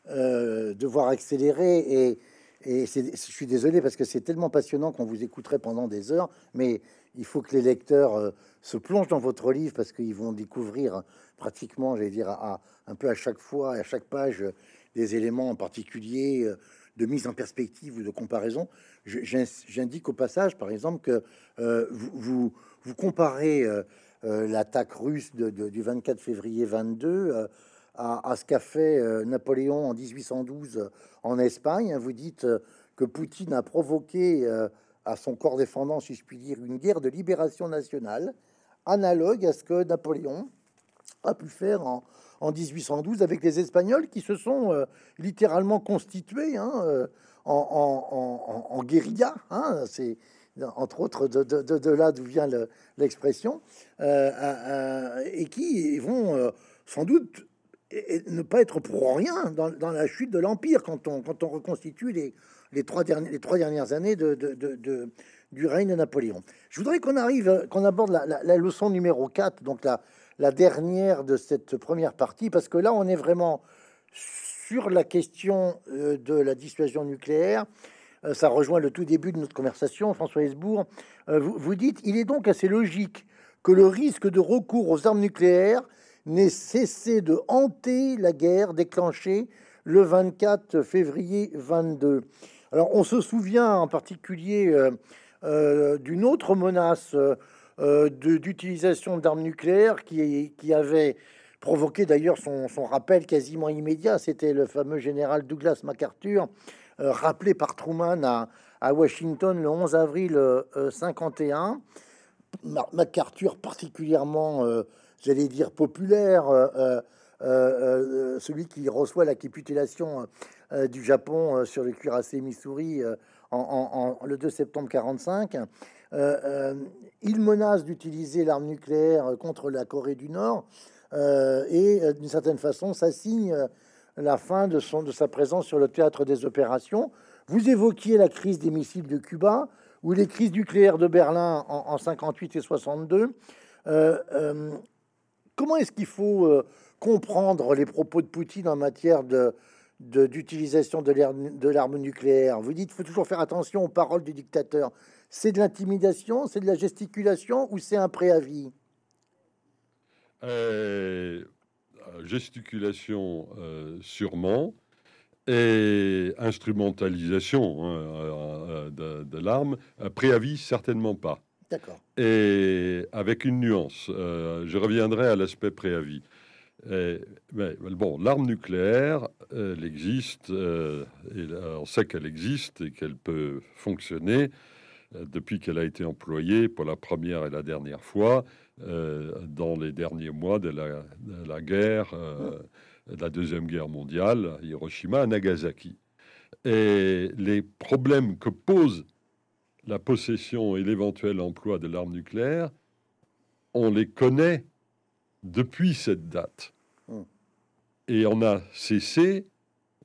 euh, devoir accélérer et, je suis désolé parce que c'est tellement passionnant qu'on vous écouterait pendant des heures, mais il faut que les lecteurs euh, se plongent dans votre livre parce qu'ils vont découvrir pratiquement, j'allais dire, un peu à chaque fois, à chaque page, des éléments en particulier de mise en perspective ou de comparaison. J'indique au passage, par exemple, que euh, vous, comparez euh, euh, l'attaque russe du 24 février 22 euh, à, ce qu'a fait Napoléon en 1812 euh, en Espagne. Vous dites que Poutine a provoqué à son corps défendant, si je puis dire, une guerre de libération nationale, analogue à ce que Napoléon a pu faire en, en 1812 avec les Espagnols qui se sont littéralement constitués hein, en, guérilla. hein. C'est entre autres de, là d'où vient le- l'expression, euh, euh, et qui vont euh, sans doute ne pas être pour rien dans, la chute de l'Empire quand on, reconstitue les, les, trois les trois dernières années du règne de Napoléon. Je voudrais qu'on arrive, qu'on aborde la, leçon numéro 4, donc la, la dernière de cette première partie, parce que là, on est vraiment sur la question euh, de la dissuasion nucléaire. Euh, ça rejoint le tout début de notre conversation, François Hesbourg. Euh, vous, dites, il est donc assez logique que le risque de recours aux armes nucléaires n'ait cessé de hanter la guerre déclenchée le 24 février 22. Alors on se souvient en particulier d'une autre menace d'utilisation d'armes nucléaires qui, qui avait provoqué d'ailleurs son, rappel quasiment immédiat. C'était le fameux général Douglas MacArthur, euh, rappelé par Truman à, Washington le 11 avril 51. Euh, MacArthur particulièrement, euh, j'allais dire, populaire, celui qui reçoit la capitulation du Japon sur le cuirassé Missouri en, le 2 septembre 45. il menace d'utiliser l'arme nucléaire contre la Corée du Nord. Euh, et euh, d'une certaine façon, ça signe euh, la fin de, son, de sa présence sur le théâtre des opérations. Vous évoquiez la crise des missiles de Cuba ou les crises nucléaires de Berlin en, 58 et 62. comment est-ce qu'il faut comprendre les propos de Poutine en matière de, d'utilisation de l'arme nucléaire? Vous dites qu'il faut toujours faire attention aux paroles du dictateur. C'est de l'intimidation, c'est de la gesticulation ou c'est un préavis? Euh, gesticulation euh, sûrement, et instrumentalisation hein, euh, de, de l'arme, préavis certainement pas. D'accord. Et avec une nuance, je reviendrai à l'aspect préavis. mais, bon, l'arme nucléaire, elle existe, et on sait qu'elle existe et qu'elle peut fonctionner depuis qu'elle a été employée pour la première et la dernière fois euh, dans les derniers mois de la, guerre, euh, de la Deuxième Guerre mondiale, Hiroshima, à Nagasaki. Et les problèmes que pose la possession et l'éventuel emploi de l'arme nucléaire, on les connaît depuis cette date. Hum. Et on a cessé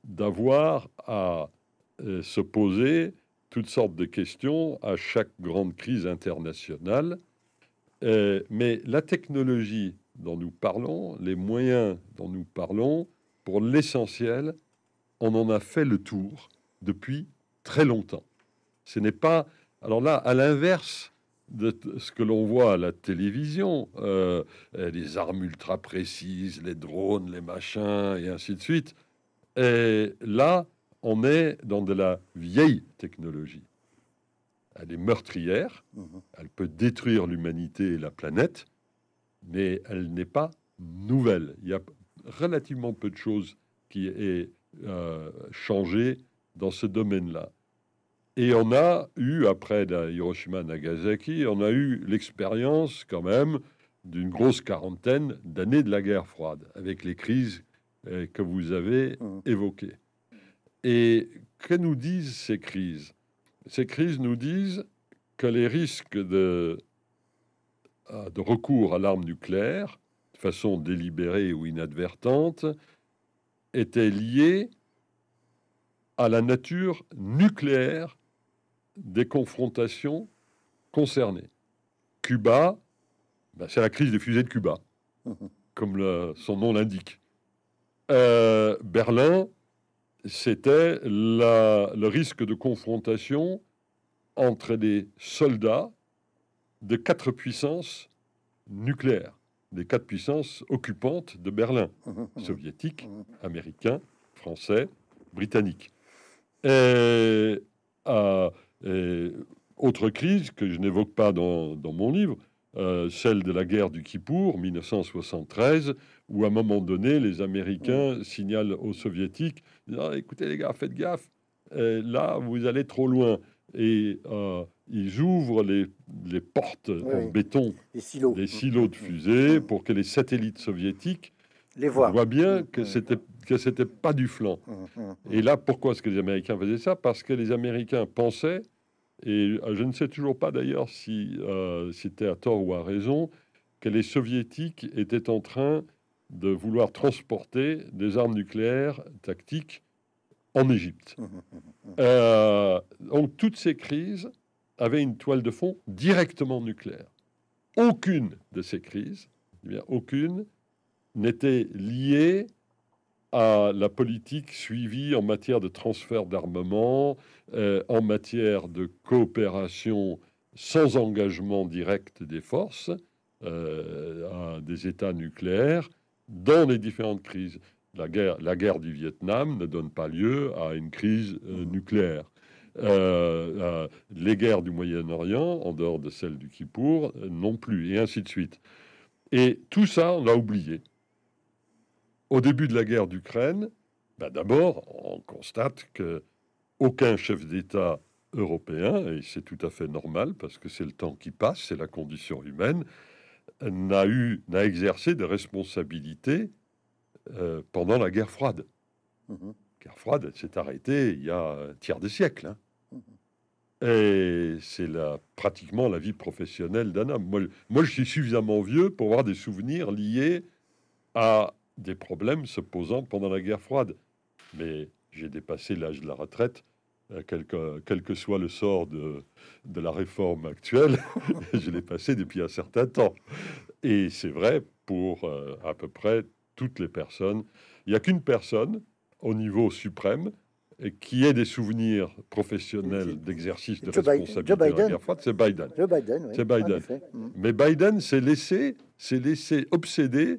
d'avoir à euh, se poser toutes sortes de questions à chaque grande crise internationale euh, mais la technologie dont nous parlons, les moyens dont nous parlons, pour l'essentiel, on en a fait le tour depuis très longtemps. Ce n'est pas... Alors là, à l'inverse de ce que l'on voit à la télévision, euh, les armes ultra précises, les drones, les machins, et ainsi de suite, et là, on est dans de la vieille technologie elle est meurtrière, mhm. elle peut détruire l'humanité et la planète, mais elle n'est pas nouvelle. Il y a relativement peu de choses qui aient euh, changé dans ce domaine-là. Et on a eu, après Hiroshima Nagasaki, on a eu l'expérience quand même d'une grosse quarantaine d'années de la guerre froide, avec les crises euh, que vous avez mhm. évoquées. Et que nous disent ces crises? Ces crises nous disent que les risques de, euh, de recours à l'arme nucléaire, de façon délibérée ou inadvertante, étaient liés à la nature nucléaire des confrontations concernées. Cuba, ben, c'est la crise des fusées de Cuba, comme son nom l'indique. Euh, Berlin, c'était le risque de confrontation entre des soldats de quatre puissances nucléaires, des quatre puissances occupantes de Berlin, soviétiques, américains, français, britanniques. Et, euh, autre crise que je n'évoque pas dans, mon livre, euh, celle de la guerre du Kippour, 1973, où à un moment donné, les Américains signalent aux Soviétiques ah, écoutez les gars, faites gaffe, euh, là, vous allez trop loin. Et euh, ils ouvrent les, portes en béton des silos. silos de fusées pour que les satellites soviétiques les voient. bien que c'était que c'était pas du flanc. Et là, pourquoi est-ce que les Américains faisaient ça? Parce que les Américains pensaient, et euh, je ne sais toujours pas d'ailleurs si c'était à tort ou à raison, que les Soviétiques étaient en train de vouloir transporter des armes nucléaires tactiques en Égypte. Euh, donc toutes ces crises avait une toile de fond directement nucléaire. Aucune de ces crises, eh bien, aucune, n'était liée à la politique suivie en matière de transfert d'armement, euh, en matière de coopération sans engagement direct des forces euh, à des États nucléaires dans les différentes crises. La guerre, la guerre du Vietnam ne donne pas lieu à une crise euh, nucléaire. les guerres du Moyen-Orient, en dehors de celle du Kippour, non plus, et ainsi de suite. Et tout ça, on l'a oublié au début de la guerre d'Ukraine, ben d'abord, on constate que aucun chef d'État européen, et c'est tout à fait normal parce que c'est le temps qui passe, c'est la condition humaine, n'a eu, n'a exercé de responsabilités euh, pendant la guerre froide. La mmh guerre froide, elle s'est arrêtée il y a un tiers de siècle. Hein. Mmh et c'est la, pratiquement la vie professionnelle d'un homme. Moi, moi, je suis suffisamment vieux pour avoir des souvenirs liés à des problèmes se posant pendant la guerre froide. Mais j'ai dépassé l'âge de la retraite, quel que, quel que, soit le sort de, de la réforme actuelle, je l'ai passé depuis un certain temps. Et c'est vrai pour euh, à peu près toutes les personnes. Il n'y a qu'une personne au niveau suprême qui ait des souvenirs professionnels d'exercice de responsabilité de la guerre froide, c'est Biden. Biden, C'est Biden. Mm. Mais Biden s'est laissé, s'est laissé obséder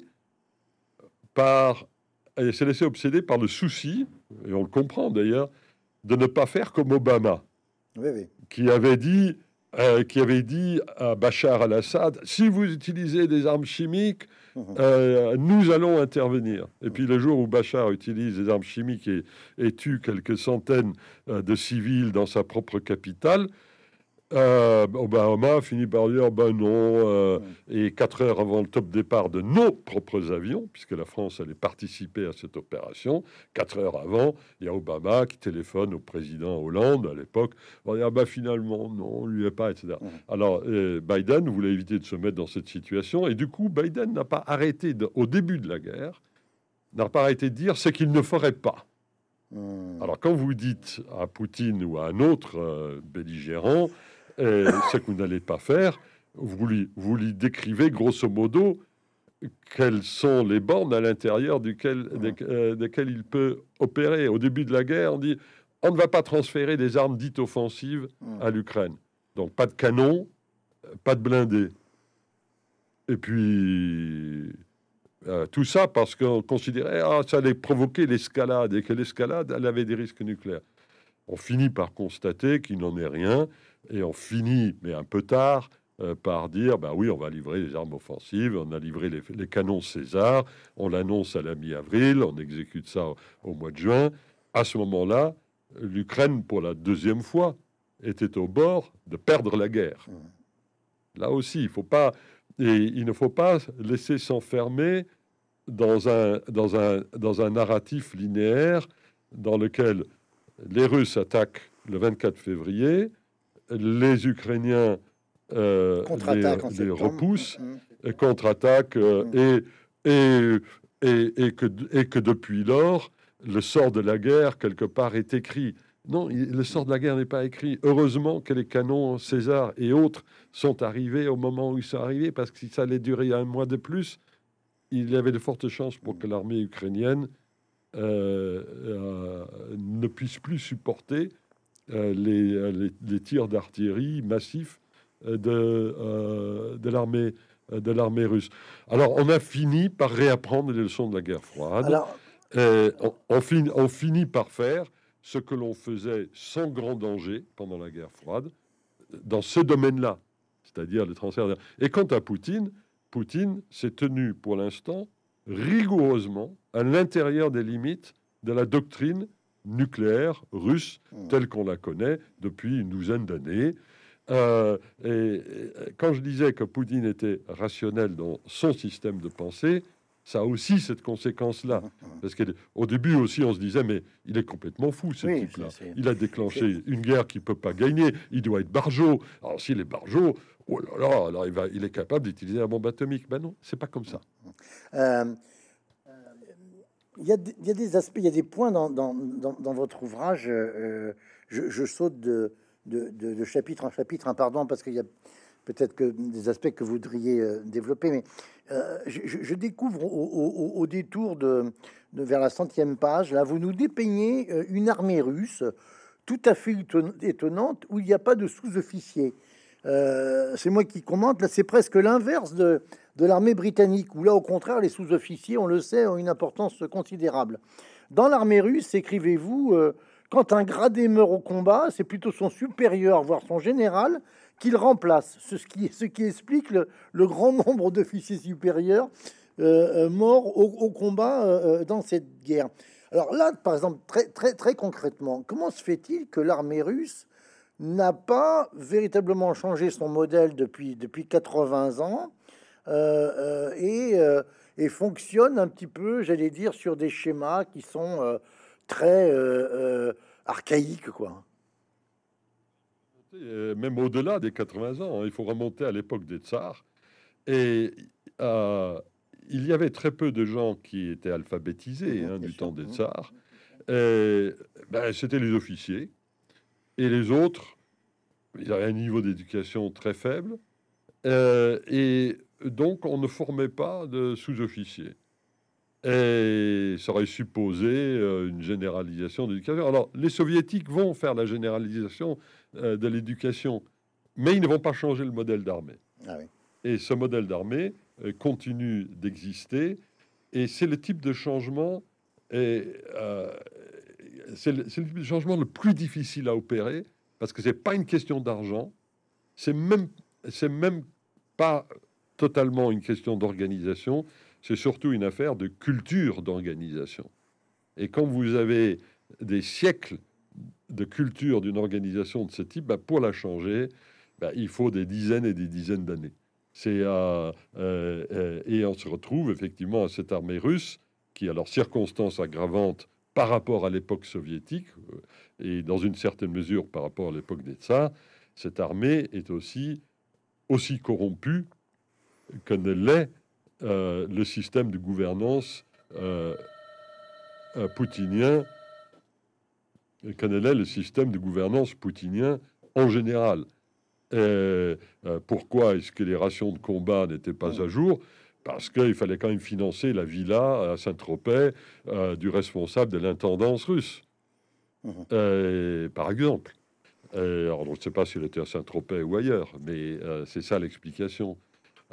par, elle s'est laissé obséder par le souci, et on le comprend d'ailleurs, de ne pas faire comme Obama, qui avait dit, euh, qui avait dit à Bachar al-Assad, si vous utilisez des armes chimiques, mhm. euh, nous allons intervenir. Et puis le jour où Bachar utilise des armes chimiques et, tue quelques centaines euh, de civils dans sa propre capitale, euh, Obama finit par dire ben non, euh, et quatre heures avant le top départ de nos propres avions, puisque la France allait participer à cette opération, quatre heures avant, il y a Obama qui téléphone au président Hollande à l'époque, on dit ah ben finalement non, lui est pas, etc. Alors euh, Biden voulait éviter de se mettre dans cette situation, et du coup Biden n'a pas arrêté au début de la guerre, n'a pas arrêté de dire ce qu'il ne ferait pas. Alors quand vous dites à Poutine ou à un autre belligérant, ce que vous n'allez pas faire, vous lui, vous lui décrivez grosso modo quelles sont les bornes à l'intérieur duquel, euh, desquelles il peut opérer. Au début de la guerre, on dit on ne va pas transférer des armes dites offensives à l'Ukraine. Donc pas de canons, pas de blindés. Et puis euh, tout ça parce qu'on considérait que ah, ça allait provoquer l'escalade et que l'escalade elle avait des risques nucléaires. On finit par constater qu'il n'en est rien et on finit, mais un peu tard, euh, par dire ben oui, on va livrer les armes offensives, on a livré les, canons César, on l'annonce à la mi-avril, on exécute ça au, mois de juin. À ce moment-là, l'Ukraine, pour la deuxième fois, était au bord de perdre la guerre. Mmh. Là aussi, il faut pas et il ne faut pas laisser s'enfermer dans un, dans, un, dans un narratif linéaire dans lequel les Russes attaquent le 24 février, les Ukrainiens euh, les, repoussent, mm, mm. contre-attaquent, euh, mm. et, et, et, que, et que depuis lors, le sort de la guerre, quelque part, est écrit. Non, le sort de la guerre n'est pas écrit. Heureusement que les canons César et autres sont arrivés au moment où ils sont arrivés, parce que si ça allait durer un mois de plus, il y avait de fortes chances pour que l'armée ukrainienne euh, ne puisse plus supporter euh, euh, les, tirs d'artillerie massifs euh, de, de l'armée de l'armée russe. Alors, on a fini par réapprendre les leçons de la guerre froide. Alors... on, finit, on, finit, par faire ce que l'on faisait sans grand danger pendant la guerre froide, dans ce domaine-là, c'est-à-dire le transfert. Et quant à Poutine, Poutine s'est tenu pour l'instant rigoureusement à l'intérieur des limites de la doctrine nucléaire russe hmm. telle qu'on la connaît depuis une douzaine d'années. Euh, et, quand je disais que Poutine était rationnel dans son système de pensée, ça a aussi cette conséquence-là. Hmm, hmm. Parce qu'au début aussi, on se disait, mais il est complètement fou, ce type-là. Il a déclenché une guerre qu'il ne peut pas gagner. Il doit être barjot. Alors, s'il est barjot, oh là là, alors il, va, il est capable d'utiliser la bombe atomique. Ben non, c'est pas comme ça. Euh, il y, a, des aspects, il y a des points dans, votre ouvrage. Euh, je, saute de, chapitre en chapitre, un pardon, parce qu'il y a peut-être que des aspects que vous voudriez développer, mais je, découvre au, détour de, vers la centième page, là, vous nous dépeignez une armée russe tout à fait étonnante où il n'y a pas de sous-officiers. c'est moi qui commente, là c'est presque l'inverse de, de l'armée britannique, où là au contraire les sous-officiers, on le sait, ont une importance considérable. Dans l'armée russe, écrivez-vous, euh, quand un gradé meurt au combat, c'est plutôt son supérieur, voire son général, qu'il remplace, ce qui, explique le, grand nombre d'officiers supérieurs euh, euh, morts au, combat dans cette guerre. Alors là, par exemple, très, très, très concrètement, comment se fait-il que l'armée russe n'a pas véritablement changé son modèle depuis, depuis 80 ans et et fonctionne un petit peu, j'allais dire, sur des schémas qui sont euh, très euh, euh, archaïques, quoi. Même au-delà des 80 ans, hein, il faut remonter à l'époque des tsars. Et il y avait très peu de gens qui étaient alphabétisés mhm, hein, du temps des tsars. Ben, C'était les officiers. Et les autres, ils avaient un niveau d'éducation très faible. et donc on ne formait pas de sous-officiers. Et ça aurait supposé euh, une généralisation de l'éducation. Alors, les soviétiques vont faire la généralisation euh, de l'éducation, mais ils ne vont pas changer le modèle d'armée. Ah et ce modèle d'armée euh, continue d'exister, et c'est le type de changement, et c'est le, le, changement le plus difficile à opérer, parce que c'est pas une question d'argent, c'est même, c'est même pas totalement une question d'organisation, c'est surtout une affaire de culture d'organisation. Et quand vous avez des siècles de culture d'une organisation de ce type, bah, pour la changer, bah, il faut des dizaines et des dizaines d'années. Euh, euh, et on se retrouve effectivement à cette armée russe qui, a leurs circonstances aggravantes par rapport à l'époque soviétique euh, et dans une certaine mesure par rapport à l'époque des tsars, cette armée est aussi aussi corrompue que ne l'est euh, le système de gouvernance euh, euh, poutinien, que ne l'est le système de gouvernance poutinien en général. pourquoi est-ce que les rations de combat n'étaient pas à jour? Parce qu'il fallait quand même financer la villa à Saint-Tropez du responsable de l'intendance russe, mmh. par exemple. alors, on ne sait pas s'il était à Saint-Tropez ou ailleurs, mais c'est ça l'explication.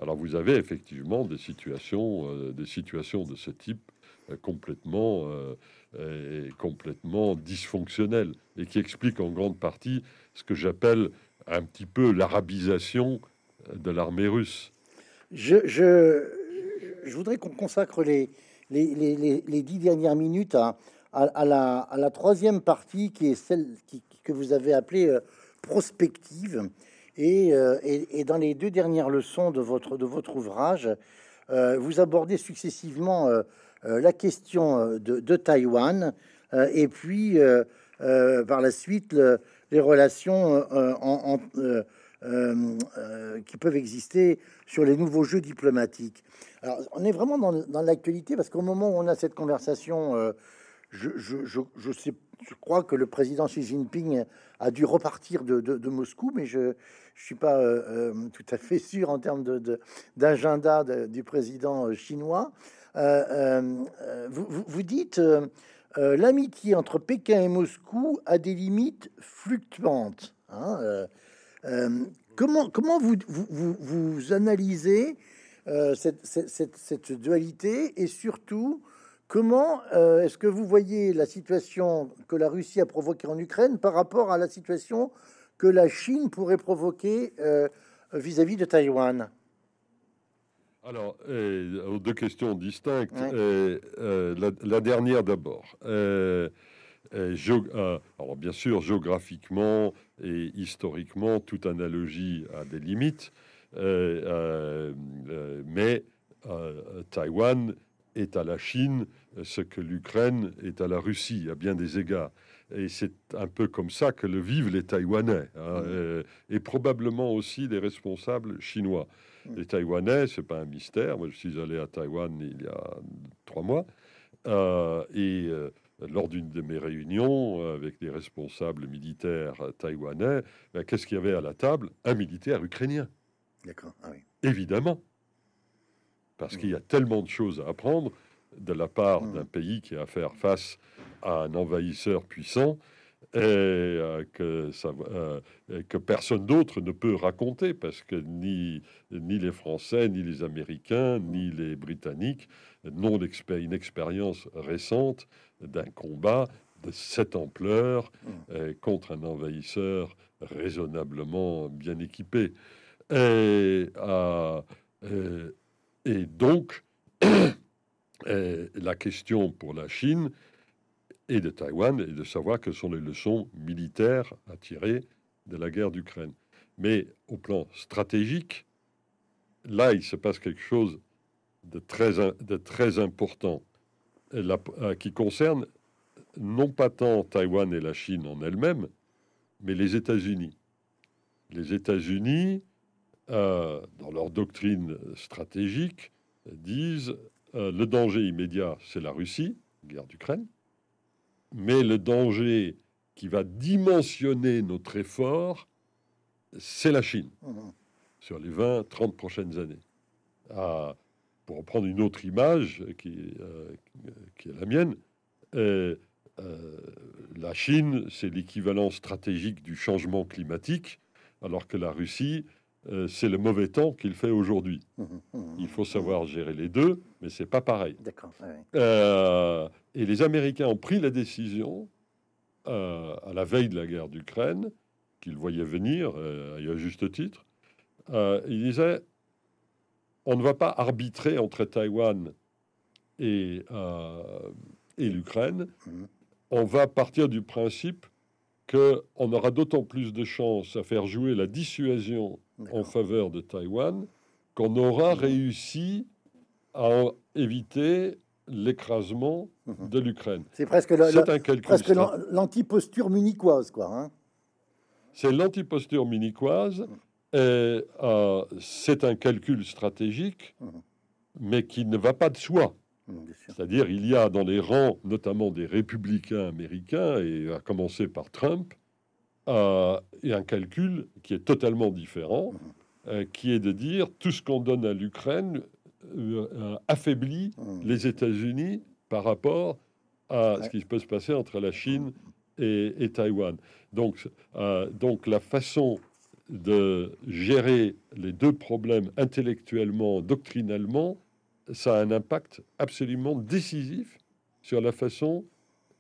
Alors vous avez effectivement des situations, euh, des situations de ce type euh, complètement, euh, complètement dysfonctionnelles et qui expliquent en grande partie ce que j'appelle un petit peu l'arabisation de l'armée russe. Je, voudrais qu'on consacre les, les, les, les, dix dernières minutes à, à, la, à, la, troisième partie qui est celle qui, que vous avez appelée prospective. Euh, et, dans les deux dernières leçons de votre, ouvrage, euh, vous abordez successivement euh, la question de, Taïwan et puis par la suite les relations qui peuvent exister sur les nouveaux jeux diplomatiques. Alors, on est vraiment dans, l'actualité parce qu'au moment où on a cette conversation, je, je, sais, je crois que le président Xi Jinping a dû repartir de, de, Moscou, mais je je suis pas euh, euh, tout à fait sûr en termes d'agenda du président euh, chinois. Vous, vous, dites l'amitié entre Pékin et Moscou a des limites fluctuantes. Hein, comment, comment vous, vous, vous analysez cette, cette, cette, dualité et surtout comment est-ce que vous voyez la situation que la Russie a provoquée en Ukraine par rapport à la situation que la Chine pourrait provoquer euh, vis-à-vis de Taïwan? Alors, euh, deux questions distinctes. Euh, la, dernière d'abord. alors, bien sûr, géographiquement et historiquement, toute analogie a des limites. mais Taïwan est à la Chine ce que l'Ukraine est à la Russie, à bien des égards. Et c'est un peu comme ça que le vivent les Taïwanais, hein, mmh. et, probablement aussi les responsables chinois. Mmh. Les Taïwanais, c'est pas un mystère. Moi, je suis allé à Taïwan il y a trois mois, euh, et euh, lors d'une de mes réunions avec les responsables militaires taïwanais, ben, qu'est-ce qu'il y avait à la table? Un militaire ukrainien. D'accord. Ah Évidemment. Parce qu'il y a tellement de choses à apprendre de la part Mm. d'un pays qui a à faire face à un envahisseur puissant et euh, que, ça, euh, et que personne d'autre ne peut raconter parce que ni, ni les Français, ni les Américains, ni les Britanniques n'ont une expérience récente d'un combat de cette ampleur Mm. euh, contre un envahisseur raisonnablement bien équipé. Et, euh, et donc, la question pour la Chine et de Taïwan est de savoir quelles sont les leçons militaires à tirer de la guerre d'Ukraine. Mais au plan stratégique, là, il se passe quelque chose de très, important euh, qui concerne non pas tant Taïwan et la Chine en elle-même, mais les États-Unis. Les États-Unis, euh, dans leur doctrine stratégique, disent euh, le danger immédiat, c'est la Russie, guerre d'Ukraine, mais le danger qui va dimensionner notre effort, c'est la Chine Mhm. sur les 20-30 prochaines années. Pour reprendre une autre image qui, euh, qui est la mienne, euh, la Chine, c'est l'équivalent stratégique du changement climatique, alors que la Russie, euh, c'est le mauvais temps qu'il fait aujourd'hui. Mhm. Mhm. Il faut savoir gérer les deux, mais c'est pas pareil. D'accord. ouais, ouais. Euh, et les Américains ont pris la décision, euh, à la veille de la guerre d'Ukraine, qu'ils voyaient venir, et à juste titre, ils disaient, on ne va pas arbitrer entre Taïwan et, et l'Ukraine, on va partir du principe qu'on aura d'autant plus de chances à faire jouer la dissuasion en faveur de Taïwan qu'on aura Mhm. réussi à éviter l'écrasement Mhm. de l'Ukraine. C'est presque, l'anti-posture munichoise, quoi. hein. C'est l'antiposture minicoise. et, euh, c'est un calcul stratégique, Mhm. mais qui ne va pas de soi. C'est-à-dire, il y a dans les rangs, notamment des républicains américains, et à commencer par Trump, et un calcul qui est totalement différent, euh, qui est de dire tout ce qu'on donne à l'Ukraine euh, euh, affaiblit Mhm. les États-Unis par rapport à ce qui peut se passer entre la Chine et, et Taïwan. Donc, euh, donc la façon de gérer les deux problèmes intellectuellement, doctrinalement, ça a un impact absolument décisif sur la façon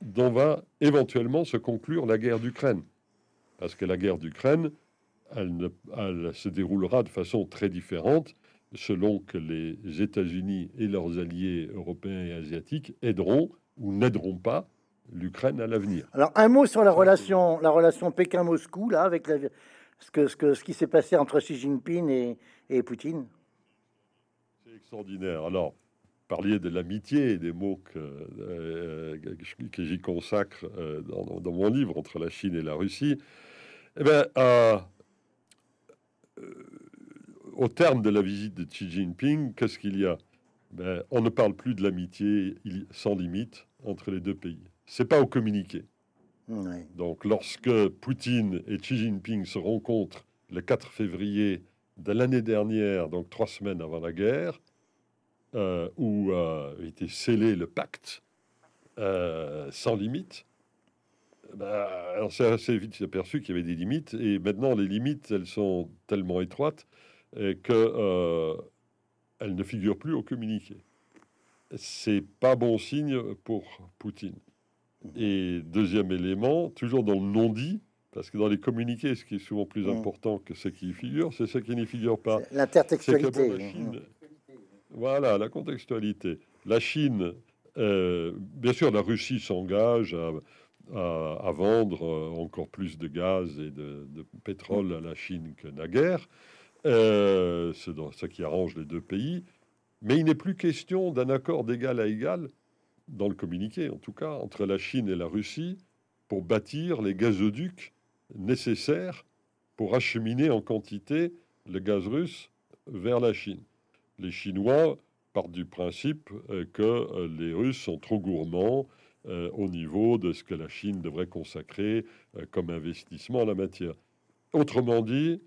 dont va éventuellement se conclure la guerre d'Ukraine. Parce que la guerre d'Ukraine, elle, ne- elle se déroulera de façon très différente selon que les États-Unis et leurs alliés européens et asiatiques aideront ou n'aideront pas l'Ukraine à l'avenir. Alors, un mot sur la relation, la relation Pékin-Moscou, là, avec la- ce, que, ce, que, ce qui s'est passé entre Xi Jinping et, et Poutine. C'est extraordinaire. Alors, parliez de l'amitié et des mots que, euh, que j'y consacre euh, dans, dans mon livre entre la Chine et la Russie. Eh bien, euh, euh, au terme de la visite de Xi Jinping, qu'est-ce qu'il y a? Ben, On ne parle plus de l'amitié sans limite entre les deux pays. C'est pas au communiqué. Donc, lorsque Poutine et Xi Jinping se rencontrent le 4 février de l'année dernière, donc trois semaines avant la guerre, euh, où a été scellé le pacte sans limite, ben, alors c'est assez vite aperçu qu'il y avait des limites, et maintenant les limites, elles sont tellement étroites euh, que euh, elles ne figurent plus au communiqué. C'est pas bon signe pour Poutine. Et deuxième élément, toujours dans le non-dit, parce que dans les communiqués, ce qui est souvent plus Mm. important que ce qui y figure, c'est ce qui n'y figure pas. L'intertextualité. la. Chine, voilà la contextualité. La Chine, euh, bien sûr, la Russie s'engage à, à- vendre euh, encore plus de gaz et de, pétrole à la Chine que naguère. Euh, c'est ce qui arrange les deux pays. Mais il n'est plus question d'un accord d'égal à égal, dans le communiqué en tout cas, entre la Chine et la Russie pour bâtir les gazoducs nécessaires pour acheminer en quantité le gaz russe vers la Chine. Les Chinois partent du principe euh, que les Russes sont trop gourmands au niveau de ce que la Chine devrait consacrer comme investissement en la matière. Autrement dit,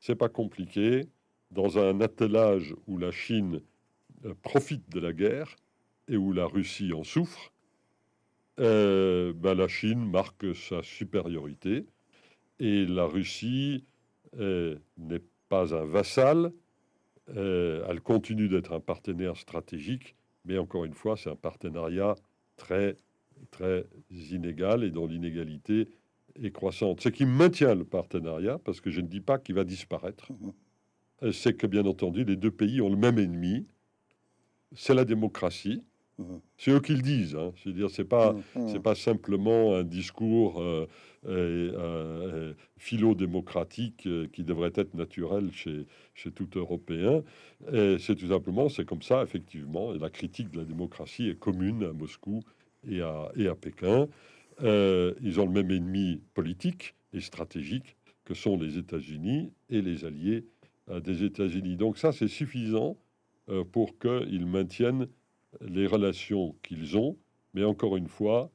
c'est pas compliqué. Dans un attelage où la Chine profite de la guerre et où la Russie en souffre, ben, la Chine marque sa supériorité et la Russie n'est pas un vassal, euh, elle continue d'être un partenaire stratégique, mais encore une fois, c'est un partenariat très, très inégal et dont l'inégalité est croissante. Ce qui maintient le partenariat, parce que je ne dis pas qu'il va disparaître, mmh euh, c'est que bien entendu, les deux pays ont le même ennemi, c'est la démocratie. Mmh c'est eux qui le disent. Hein. Je veux dire, c'est pas, mmh c'est pas simplement un discours euh, euh, philo-démocratique euh, qui devrait être naturel chez, chez tout Européen. C'est tout simplement, c'est comme ça, effectivement. Et la critique de la démocratie est commune à Moscou et à, Pékin. Euh, ils ont le même ennemi politique et stratégique que sont les États-Unis et les alliés des États-Unis. Donc ça, c'est suffisant pour qu'ils maintiennent les relations qu'ils ont. Mais encore une fois,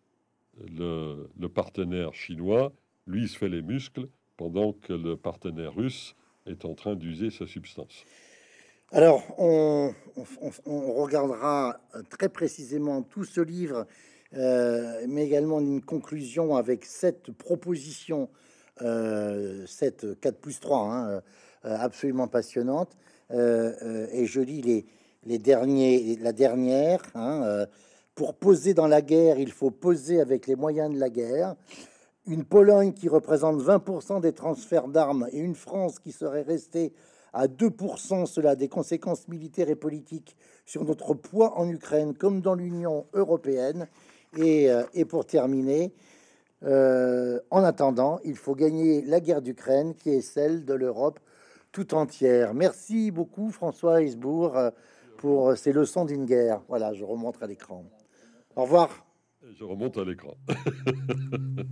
le, partenaire chinois, lui, se fait les muscles pendant que le partenaire russe est en train d'user sa substance. Alors, on, regardera très précisément tout ce livre, euh, mais également une conclusion avec cette proposition, euh, cette 4 plus 3, hein, euh, absolument passionnante. et je lis les, derniers, la dernière. Hein, pour poser dans la guerre, il faut poser avec les moyens de la guerre. Une Pologne qui représente 20% des transferts d'armes et une France qui serait restée à 2%, cela a des conséquences militaires et politiques sur notre poids en Ukraine comme dans l'Union européenne. Et, euh, pour terminer, euh, en attendant, il faut gagner la guerre d'Ukraine qui est celle de l'Europe tout entière. Merci beaucoup François Heisbourg euh, pour ces leçons d'une guerre. Voilà, je remonte à l'écran. Au revoir. Je remonte à l'écran.